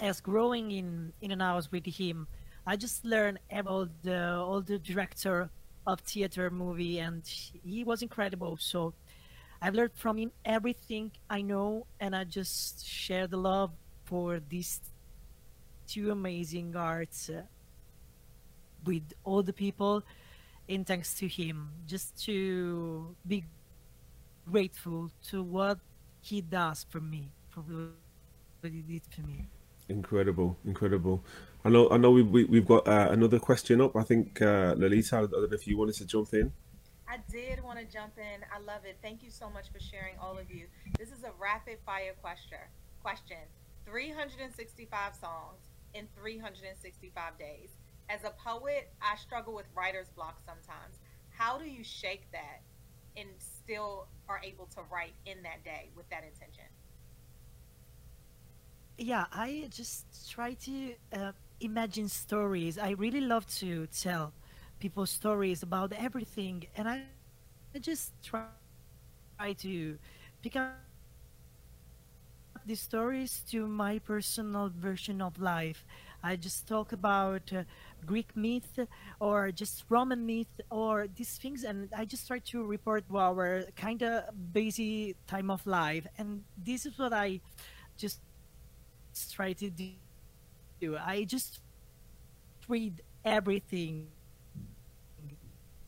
as growing in in an house with him, I just learned about the all the director of theater movie, and he was incredible. So I've learned from him everything I know, and I just share the love for these two amazing arts uh, with all the people and thanks to him just to be grateful to what he does for me for what he did for me incredible incredible i know i know we, we, we've got uh, another question up i think uh, lolita i don't know if you wanted to jump in I did want to jump in. I love it. Thank you so much for sharing, all of you. This is a rapid fire question. Question: 365 songs in 365 days. As a poet, I struggle with writer's block sometimes. How do you shake that and still are able to write in that day with that intention? Yeah, I just try to uh, imagine stories. I really love to tell people stories about everything, and I, I just try, try to pick up these stories to my personal version of life. I just talk about uh, Greek myth or just Roman myth or these things, and I just try to report our kind of busy time of life. And this is what I just try to do. I just read everything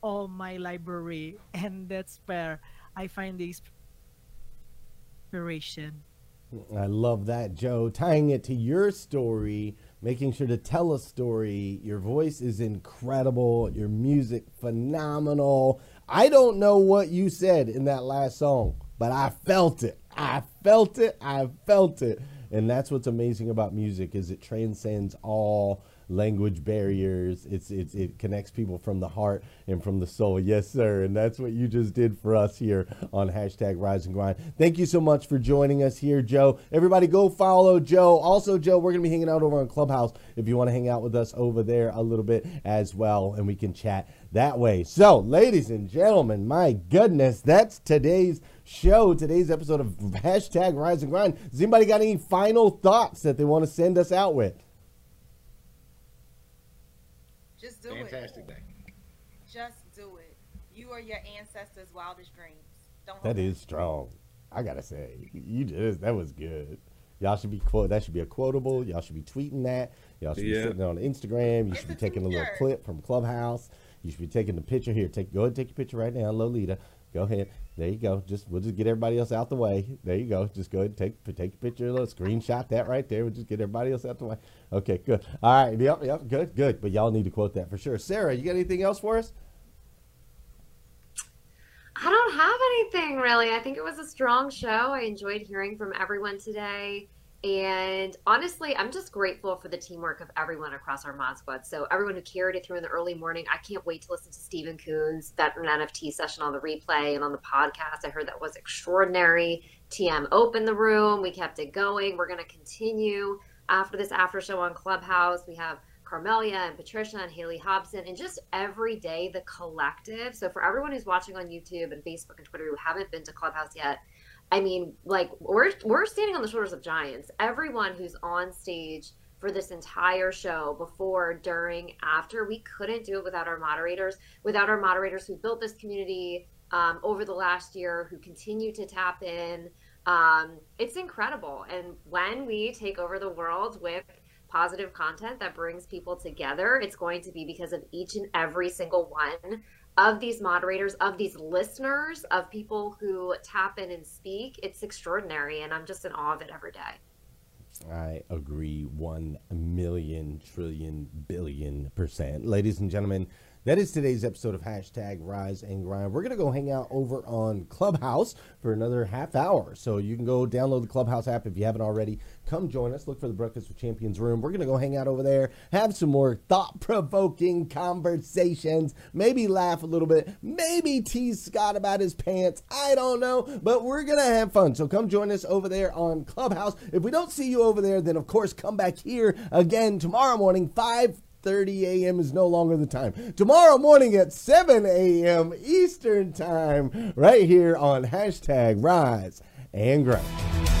all my library and that's where i find the inspiration I love that, Joe. Tying it to your story, making sure to tell a story. Your voice is incredible. Your music, phenomenal. I don't know what you said in that last song, but I felt it. I felt it. I felt it. And that's what's amazing about music is it transcends all language barriers. It's, it's it connects people from the heart and from the soul. Yes, sir. And that's what you just did for us here on hashtag Rise and Grind. Thank you so much for joining us here, Joe. Everybody, go follow Joe. Also, Joe, we're gonna be hanging out over on Clubhouse if you want to hang out with us over there a little bit as well, and we can chat that way. So, ladies and gentlemen, my goodness, that's today's show, today's episode of hashtag Rise and Grind. Has anybody got any final thoughts that they want to send us out with? Just do Fantastic it. Fantastic day. Just do it. You are your ancestors' wildest dreams. Don't that is strong. I gotta say, you just that was good. Y'all should be quote. That should be a quotable. Y'all should be tweeting that. Y'all should yeah. be sitting on Instagram. You should be taking a little clip from Clubhouse. You should be taking the picture here. Take go ahead and take your picture right now, Lolita. Go ahead. There you go. Just we'll just get everybody else out the way. There you go. Just go ahead and take take a picture, a little screenshot that right there. We'll just get everybody else out the way. Okay, good. All right. Yep, yep, good, good. But y'all need to quote that for sure. Sarah, you got anything else for us? I don't have anything really. I think it was a strong show. I enjoyed hearing from everyone today. And honestly, I'm just grateful for the teamwork of everyone across our mod squad. So everyone who carried it through in the early morning, I can't wait to listen to Stephen Coons, that NFT session on the replay and on the podcast. I heard that was extraordinary. TM opened the room. We kept it going. We're going to continue after this after show on Clubhouse. We have Carmelia and Patricia and Haley Hobson, and just every day the collective. So for everyone who's watching on YouTube and Facebook and Twitter who haven't been to Clubhouse yet, I mean, like we're we're standing on the shoulders of giants. Everyone who's on stage for this entire show, before, during, after, we couldn't do it without our moderators. Without our moderators who built this community um, over the last year, who continue to tap in. Um, it's incredible. And when we take over the world with positive content that brings people together, it's going to be because of each and every single one of these moderators, of these listeners, of people who tap in and speak. It's extraordinary. And I'm just in awe of it every day. I agree 1 million trillion billion percent. Ladies and gentlemen, that is today's episode of hashtag Rise and Grind. We're going to go hang out over on Clubhouse for another half hour. So you can go download the Clubhouse app if you haven't already. Come join us. Look for the Breakfast with Champions room. We're going to go hang out over there, have some more thought provoking conversations, maybe laugh a little bit, maybe tease Scott about his pants. I don't know, but we're going to have fun. So come join us over there on Clubhouse. If we don't see you over there, then of course come back here again tomorrow morning, 5 30 a.m. is no longer the time. Tomorrow morning at 7 a.m. Eastern Time, right here on hashtag Rise and Grind.